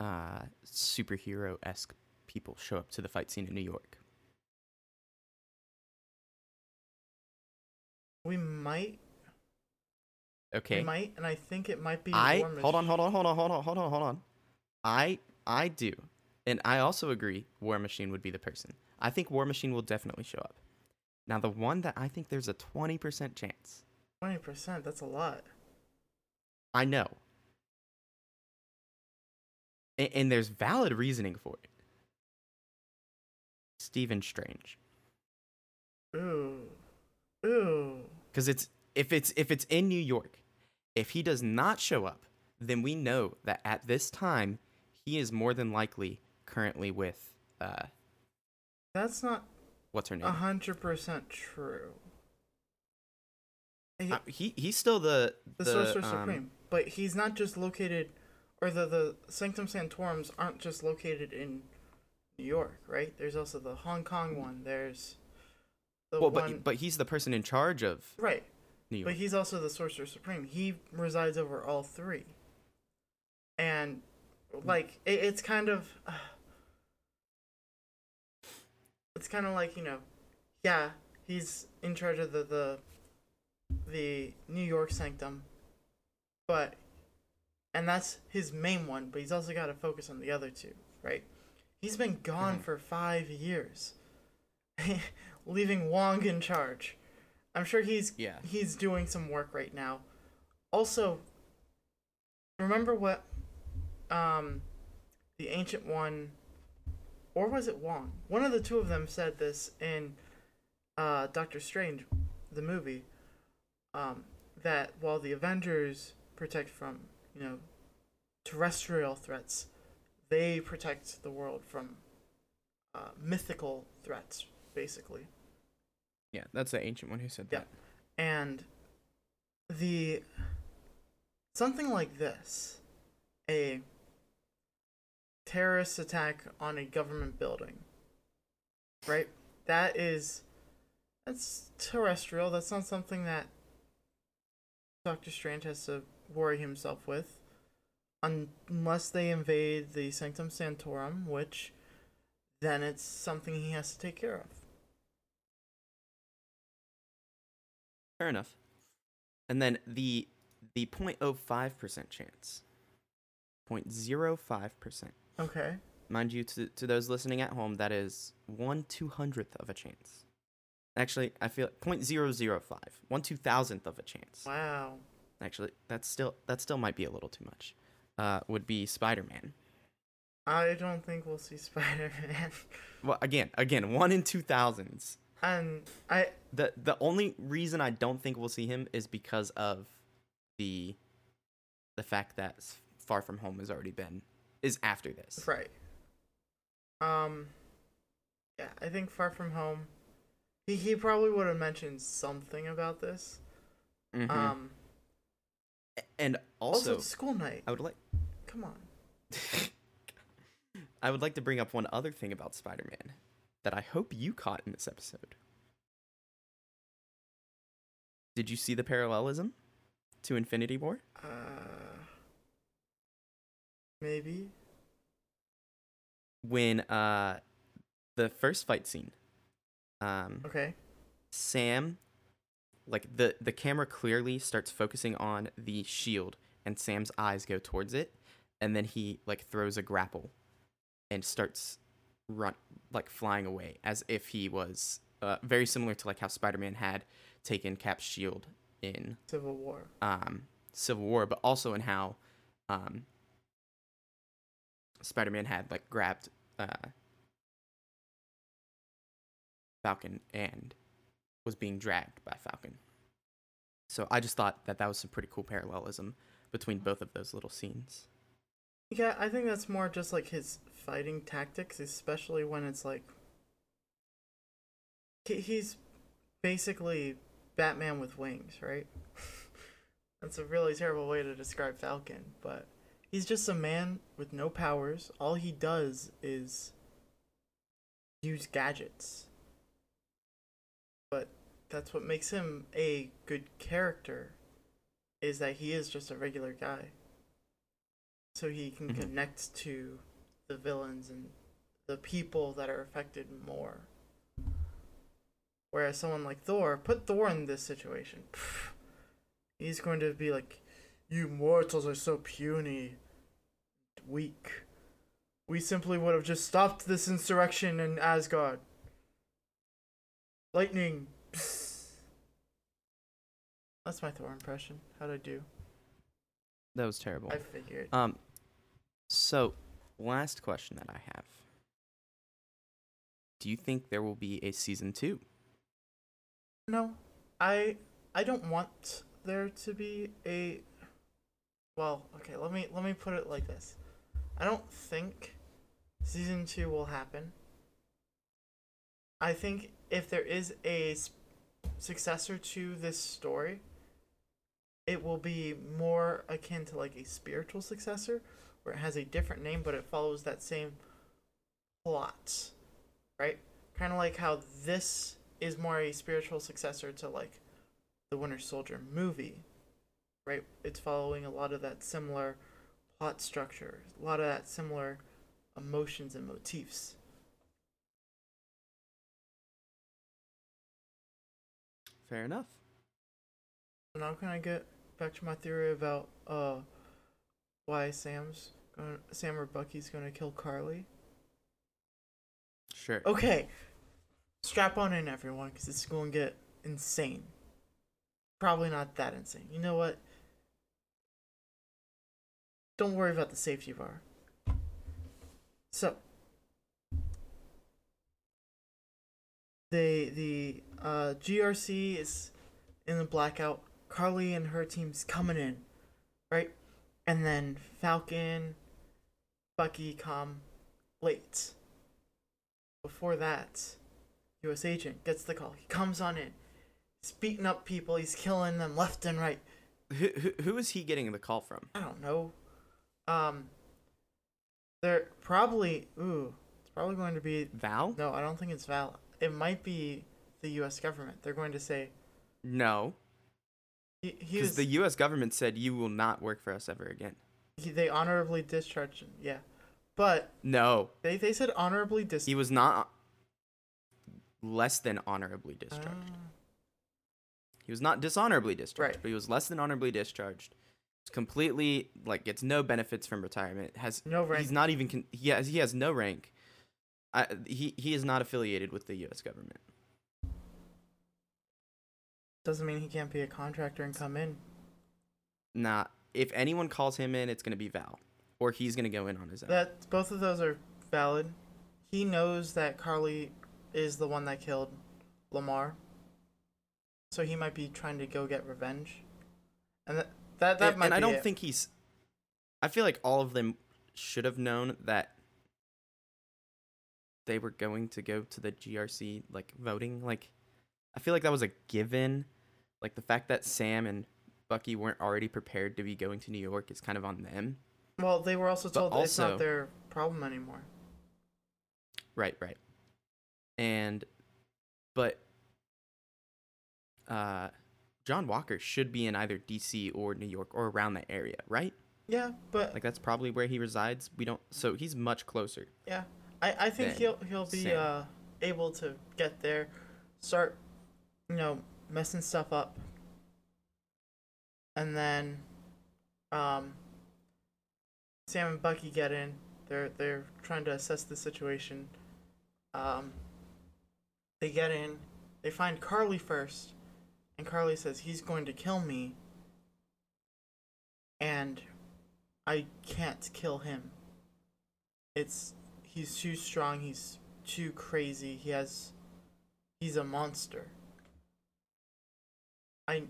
uh, superhero esque people show up to the fight scene in New York? We might, Okay. we might, and I think it might be. I hold on, hold on, hold on, hold on, hold on, hold on. I I do, and I also agree. War Machine would be the person. I think War Machine will definitely show up. Now, the one that I think there's a twenty percent chance. Twenty percent. That's a lot. I know, and, and there's valid reasoning for it. Stephen Strange, Ooh, ooh. because it's if it's if it's in New York, if he does not show up, then we know that at this time he is more than likely currently with uh That's not what's her name? a hundred percent true. He- Uh, he he's still the the, the, Sorcerer um, Supreme, but he's not just located, or the the Sanctum Sanctorums aren't just located in New York, right? There's also the Hong Kong one. There's the Well, one, but but he's the person in charge of right. New York. But he's also the Sorcerer Supreme. He resides over all three. And like it, it's kind of uh, it's kind of like you know yeah he's in charge of the the the new york sanctum but and that's his main one but he's also got to focus on the other two right he's been gone Mhm. for five years leaving wong in charge i'm sure he's Yeah. he's doing some work right now also remember what um the ancient one or was it Wong? One of the two of them said this in uh Doctor Strange, the movie. Um that while the Avengers protect from, you know, terrestrial threats, they protect the world from uh, mythical threats, basically. Yeah, that's the ancient one who said Yeah. that. and the something like this a terrorist attack on a government building right that is that's terrestrial that's not something that Doctor Strange has to worry himself with unless they invade the Sanctum Sanctorum which then it's something he has to take care of Fair enough. And then the the 0.05% chance. 0.05%. okay Mind you, to, to those listening at home, that is one two hundredth of a chance. Actually, I feel 0.005, one two thousandth of a chance. wow Actually, that's still that still might be a little too much. Uh, would be Spider-Man. I don't think we'll see Spider Man. Well, again, again, one in two thousands. and I the The only reason I don't think we'll see him is because of the the fact that Far From Home has already been is after this. right. Um yeah, I think Far From Home he he probably would have mentioned something about this. Mhm. Um and also, also, school night. I would like Come on. I would like to bring up one other thing about Spider-Man that I hope you caught in this episode. Did you see the parallelism to Infinity War? Uh maybe. When uh the first fight scene um Okay. Sam like the the camera clearly starts focusing on the shield and Sam's eyes go towards it and then he like throws a grapple and starts run like flying away as if he was uh, very similar to like how Spider-Man had taken Cap's shield in Civil War. um, Civil War, but also in how um, Spider-Man had like grabbed uh, Falcon and was being dragged by Falcon. So I just thought that that was some pretty cool parallelism between both of those little scenes. Yeah, I think that's more just like his fighting tactics, especially when it's like he's basically Batman with wings, right? that's a really terrible way to describe Falcon, but he's just a man with no powers. All he does is use gadgets. That's what makes him a good character is that he is just a regular guy so he can Mhm. connect to the villains and the people that are affected more. Whereas someone like Thor, put Thor in this situation, pff, he's going to be like, "You mortals are so puny, weak. We simply would have just stopped this insurrection in Asgard. Lightning." Psst." That's my Thor impression. How'd I do? That was terrible. I figured. Um, so last question that I have: Do you think there will be a season two? No, I I don't want there to be a. Well, okay. Let me let me put it like this. I don't think season two will happen. I think if there is a successor to this story, it will be more akin to like a spiritual successor, where it has a different name but it follows that same plot, right? Kind of like how this is more a spiritual successor to like the Winter Soldier movie, right? It's following a lot of that similar plot structure, a lot of that similar emotions and motifs. Fair enough. Now can I get back to my theory about uh why Sam's going Sam or Bucky's gonna kill Karli? Sure. Okay, strap on in everyone, because it's going to get insane. Probably not that insane. You know what? Don't worry about the safety bar. So, the the uh, GRC is in the blackout. Karli and her team's coming in, right? And then Falcon, Bucky come late. Before that, U.S. agent gets the call. He comes on in. He's beating up people. He's killing them left and right. Who, who, who is he getting the call from? I don't know. Um, they're probably ooh. It's probably going to be Val? no. I don't think it's Val. It might be the U.S. government. They're going to say No, because the U.S. government said you will not work for us ever again. he, they honorably discharged him. Yeah, but No, they they said honorably discharged. he was not less than honorably discharged. Ah. He was not dishonorably discharged, Right. but he was less than honorably discharged. It's completely like gets no benefits from retirement. Has no rank. he's not even con- he has he has no rank. I, he he is not affiliated with the U.S. government. Doesn't mean he can't be a contractor and come in. Nah, if anyone calls him in, it's gonna be Val, or he's gonna go in on his own. That both of those are valid. He knows that Karli is the one that killed Lemar, so he might be trying to go get revenge, and that that, that and, might and I don't it. think he's. I feel like all of them should have known that they were going to go to the GRC like voting. Like, I feel like that was a given. Like the fact that Sam and Bucky weren't already prepared to be going to New York is kind of on them. Well, they were also told that it's not their problem anymore. Right, right. And, but, uh, John Walker should be in either DC or New York or around the area, right? Yeah, but Like that's probably where he resides. We don't. So he's much closer. yeah, I I think he'll he'll be uh able to get there, start, you know, messing stuff up, and then, um. Sam and Bucky get in. They're they're trying to assess the situation. Um. They get in. They find Karli first, and Karli says he's going to kill me. And I can't kill him. It's he's too strong. He's too crazy. He has he's a monster. I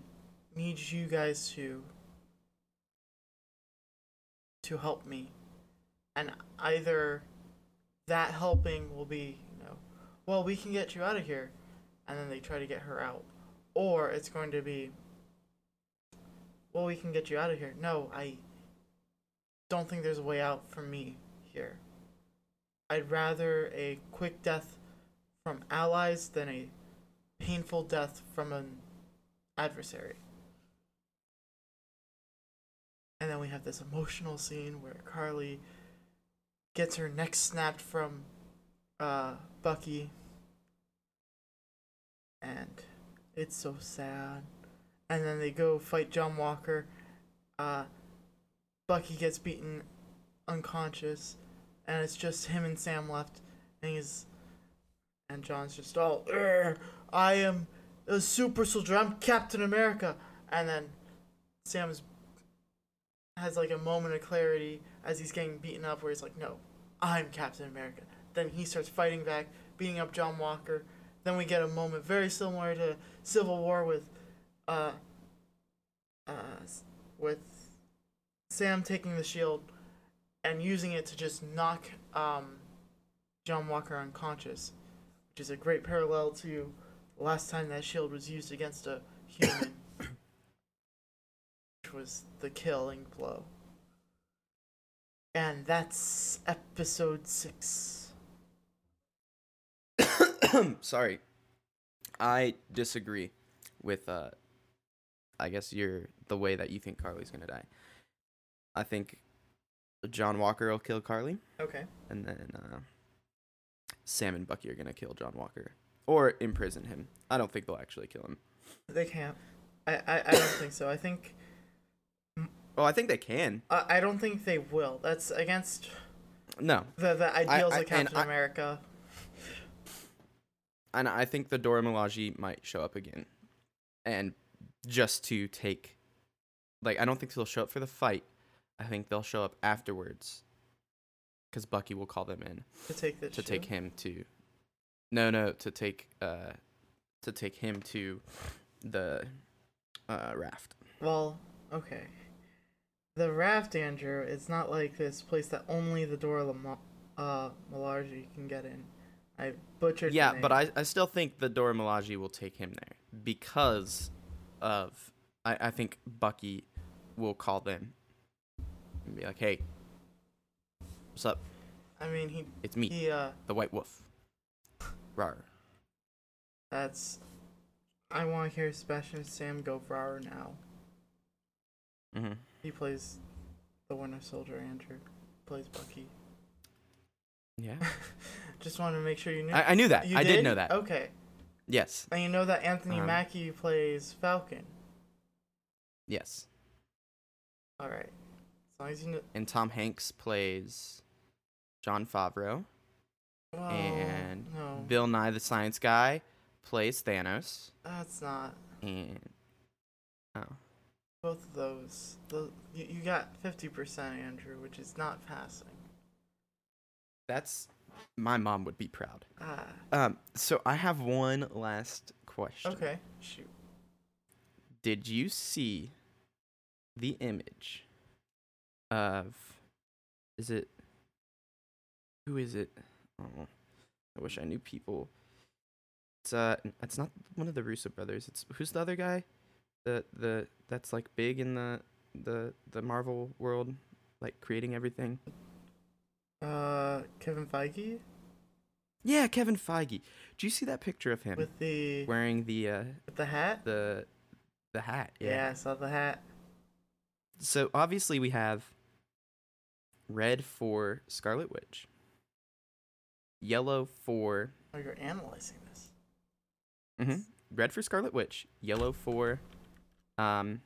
need you guys to to help me. And either that helping will be, you know, well, we can get you out of here. And then they try to get her out. Or it's going to be, well, we can get you out of here. No, I don't think there's a way out for me here. I'd rather a quick death from allies than a painful death from an adversary. And then we have this emotional scene where Karli gets her neck snapped from uh, Bucky. And it's so sad. And then they go fight John Walker. Uh, Bucky gets beaten unconscious. And it's just him and Sam left. And he's. And John's just all, I am a super soldier. I'm Captain America. And then Sam's has like a moment of clarity as he's getting beaten up where he's like, no, I'm Captain America. Then he starts fighting back, beating up John Walker. Then we get a moment very similar to Civil War with, uh, uh, with Sam taking the shield and using it to just knock um, John Walker unconscious, which is a great parallel to the last time that shield was used against a human, which was the killing blow. And that's episode six. Sorry, I disagree with. uh I guess you're the way that you think Karli's gonna die. I think John Walker will kill Karli, Okay. and then uh, Sam and Bucky are gonna kill John Walker or imprison him. I don't think they'll actually kill him. They can't. I, I, I don't think so. I think Oh, I think they can. I, I don't think they will. That's against No, the the ideals I- of Captain America. and I think the Dora Milaje might show up again, and just to take, like, I don't think they'll show up for the fight. I think they'll show up afterwards, because Bucky will call them in To take the to take him to, no, no, to take, uh, to take him to, the, uh, raft. Well, okay. The raft, Andrew, it's not like this place that only the Dora uh, Milaje can get in. I butchered. Yeah, but I, I still think the Dora Milaje will take him there because of I, I think Bucky will call them and be like, "Hey, what's up? I mean, he It's me, he uh, the White Wolf." Rar. that's. I want to hear Sebastian Stan go for Rar now. Mm-hmm. He plays the Winter Soldier. Andrew plays Bucky. Yeah, Just wanted to make sure you knew. I, I knew that. You I did know that. Okay, Yes, and you know that Anthony Um, Mackie plays Falcon. yes. All right, And Tom Hanks plays John Favreau, Well, and no, Bill Nye the Science Guy plays Thanos, that's not. and oh, Both of those, the, you, you got fifty percent, Andrew, which is not passing. that's my mom would be proud. Ah, Um, so I have one last question. okay. Shoot. Did you see the image of is it who is it? Oh, I wish I knew people. It's uh it's not one of the Russo brothers. It's who's the other guy? The the that's like big in the the the Marvel world, like creating everything. Uh, Kevin Feige Yeah, Kevin Feige. Do you see that picture of him with the wearing the uh with the hat. the the hat? yeah. I saw the hat. So obviously we have red for Scarlet Witch, yellow for Oh, you're analyzing this. mhm, red for Scarlet Witch, yellow for um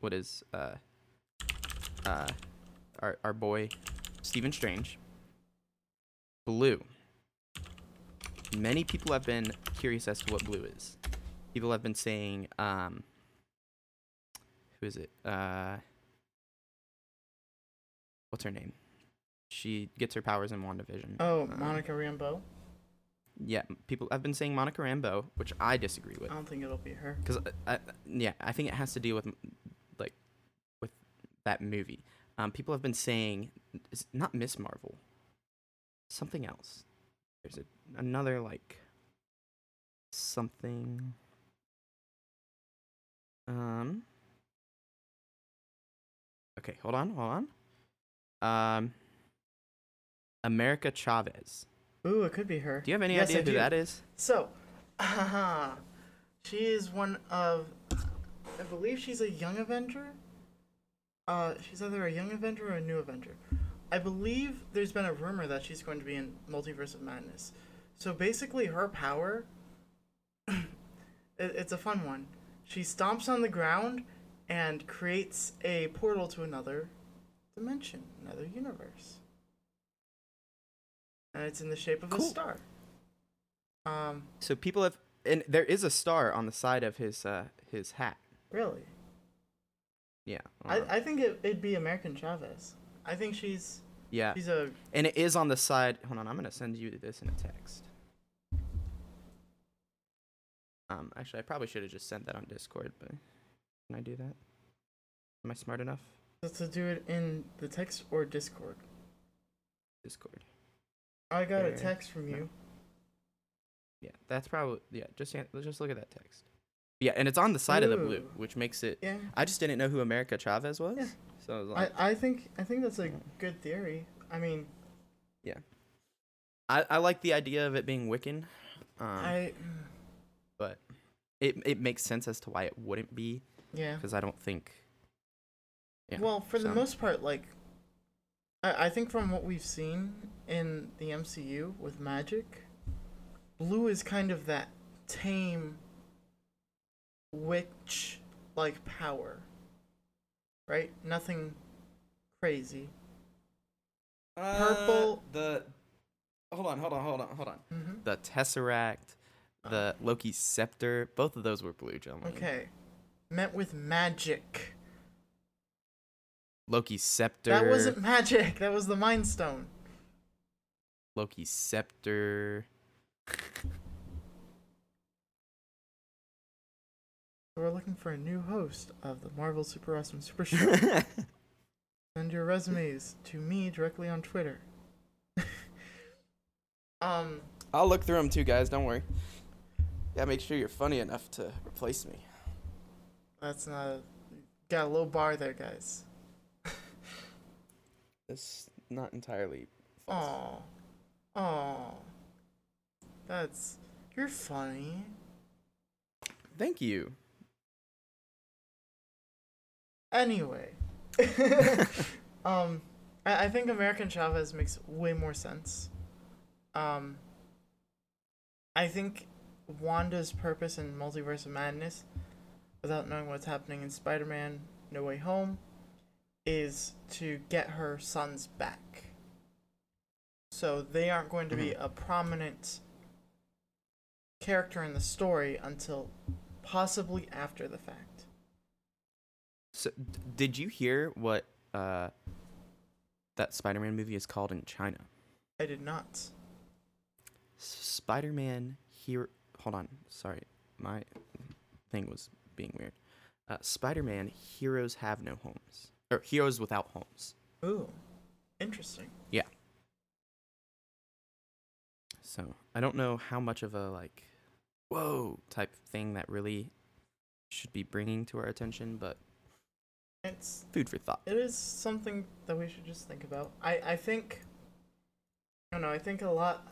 what is uh uh our our boy Stephen Strange. Blue. Many people have been curious as to what blue is. People have been saying um who is it? Uh what's her name? She gets her powers in WandaVision. Oh, Um, Monica Rambeau. Yeah, people I've been saying Monica Rambeau, which I disagree with. I don't think it'll be her. Because yeah, I think it has to deal with like with that movie. Um, people have been saying it's not Miss Marvel, something else. There's a, another like something. Um. Okay, hold on, hold on. Um. America Chavez. Ooh, it could be her. Do you have any Yes, idea I who do. that is? So, she is one of, I believe she's a young Avenger. Uh, she's either a young Avenger or a new Avenger. I believe there's been a rumor that she's going to be in Multiverse of Madness. So basically, her power, it, it's a fun one. She stomps on the ground and creates a portal to another dimension, another universe. And it's in the shape of a star. Um, So people have, and there is a star on the side of his uh his hat. really? Yeah. I, uh, I think it, it'd be American Chavez. I think she's yeah. she's a And it is on the side. Hold on, I'm gonna send you this in a text. Um, actually, I probably should have just sent that on Discord, but can I do that? Am I smart enough? To do it in the text or Discord. Discord. I got a text from you. Yeah, that's probably yeah. Just let's just look at that text. Yeah, and it's on the side of the blue, which makes it. Yeah. I just didn't know who America Chavez was, Yeah. so I was I, I think I think that's a good theory. I mean, Yeah. I, I like the idea of it being Wiccan, um, I but it it makes sense as to why it wouldn't be yeah. because I don't think. Yeah, well, for the most part, like I, I think from what we've seen in the MCU with magic, blue is kind of that tame witch like power. Right? Nothing crazy. Purple- the hold on, hold on, hold on, hold on. hmm The Tesseract, the Loki's scepter, both of those were blue, gentlemen. Okay. Meant with magic. Loki's scepter. That wasn't magic. That was the Mind Stone. Loki's scepter. We're looking for a new host of the Marvel Super Awesome Super Show. Send your resumes to me directly on Twitter. um, I'll look through them too, guys. Don't worry. Yeah, make sure you're funny enough to replace me. that's not got a low bar there, guys. That's not entirely false. Oh, oh, that's you're funny. Thank you. Anyway, um, I, I think American Chavez makes way more sense. Um, I think Wanda's purpose in Multiverse of Madness, without knowing what's happening in Spider-Man: No Way Home, is to get her sons back. So they aren't going to be a prominent character in the story until possibly after the fact. So, did you hear what uh, that Spider-Man movie is called in China? I did not. Spider-Man here. Hold on. Sorry, my thing was being weird. Uh, Spider-Man: Heroes Have No Homes, or Heroes Without Homes. Ooh, interesting. Yeah. So I don't know how much of a like, whoa type thing that really should be bringing to our attention, but It's food for thought. it is something that we should just think about. I I think. I don't know. I think a lot.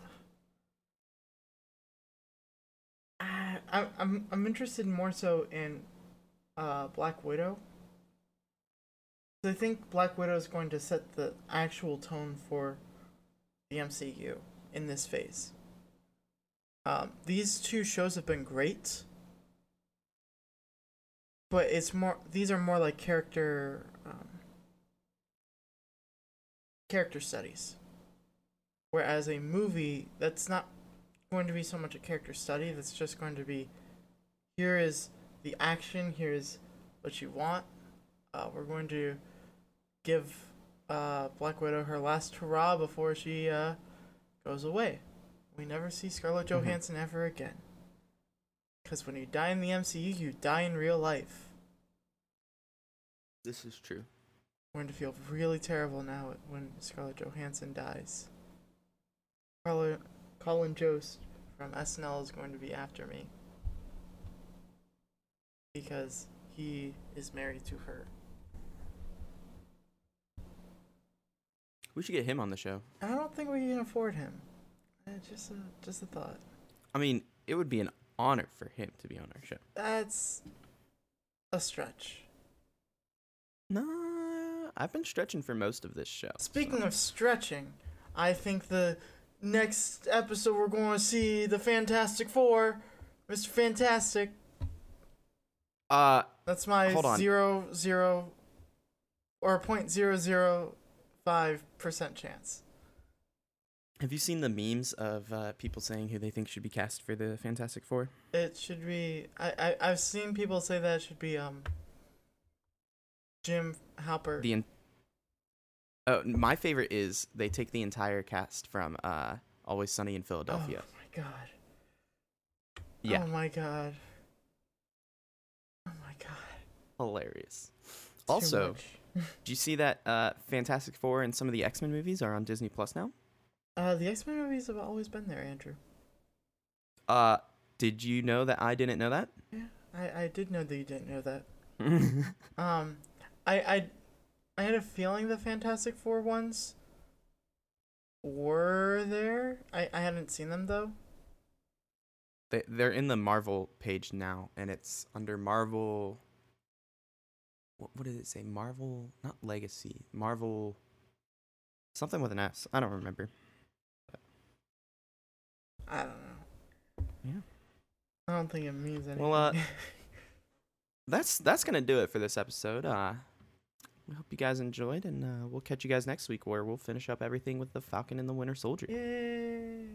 I I- I'm I'm interested more so in, uh, Black Widow. I think Black Widow is going to set the actual tone for the MCU in this phase. Um, these two shows have been great, but it's more. These are more like character um, character studies. Whereas a movie, that's not going to be so much a character study. That's just going to be, here is the action. Here is what you want. Uh, we're going to give uh, Black Widow her last hurrah before she uh, goes away. We never see Scarlett Mhm. Johansson ever again. Because when you die in the MCU, you die in real life. This is true. I'm going to feel really terrible now when Scarlett Johansson dies. Colin, Colin Jost from SNL is going to be after me. Because he is married to her. We should get him on the show. I don't think we can afford him. Uh, just a just a thought. I mean, it would be an honor for him to be on our show. That's a stretch. Nah, I've been stretching for most of this show. Speaking so- of stretching, I think the next episode we're going to see the Fantastic Four, Mr. Fantastic. uh, That's my zero zero or point zero zero five percent chance. have you seen the memes of uh, people saying who they think should be cast for the Fantastic Four? It should be. I, I I've seen people say that it should be um. Jim Halpert. The en- oh, my favorite is they take the entire cast from uh, Always Sunny in Philadelphia. Oh my god. yeah, Oh my god. Oh my god. hilarious. Too Also. do you see that uh, Fantastic Four and some of the X Men movies are on Disney Plus now? uh, the X Men movies have always been there, Andrew. Uh, did you know that I didn't know that? Yeah, I I did know that you didn't know that. Um, I I I had a feeling the Fantastic Four ones were there. I I hadn't seen them though. they, they're in the Marvel page now, and it's under Marvel. What, what did it say? Marvel, not Legacy. Marvel. Something with an S. I don't remember. I don't know. Yeah. I don't think it means anything. Well, uh, That's that's gonna do it for this episode. Uh, we hope you guys enjoyed, and uh, we'll catch you guys next week where we'll finish up everything with the Falcon and the Winter Soldier. Yay.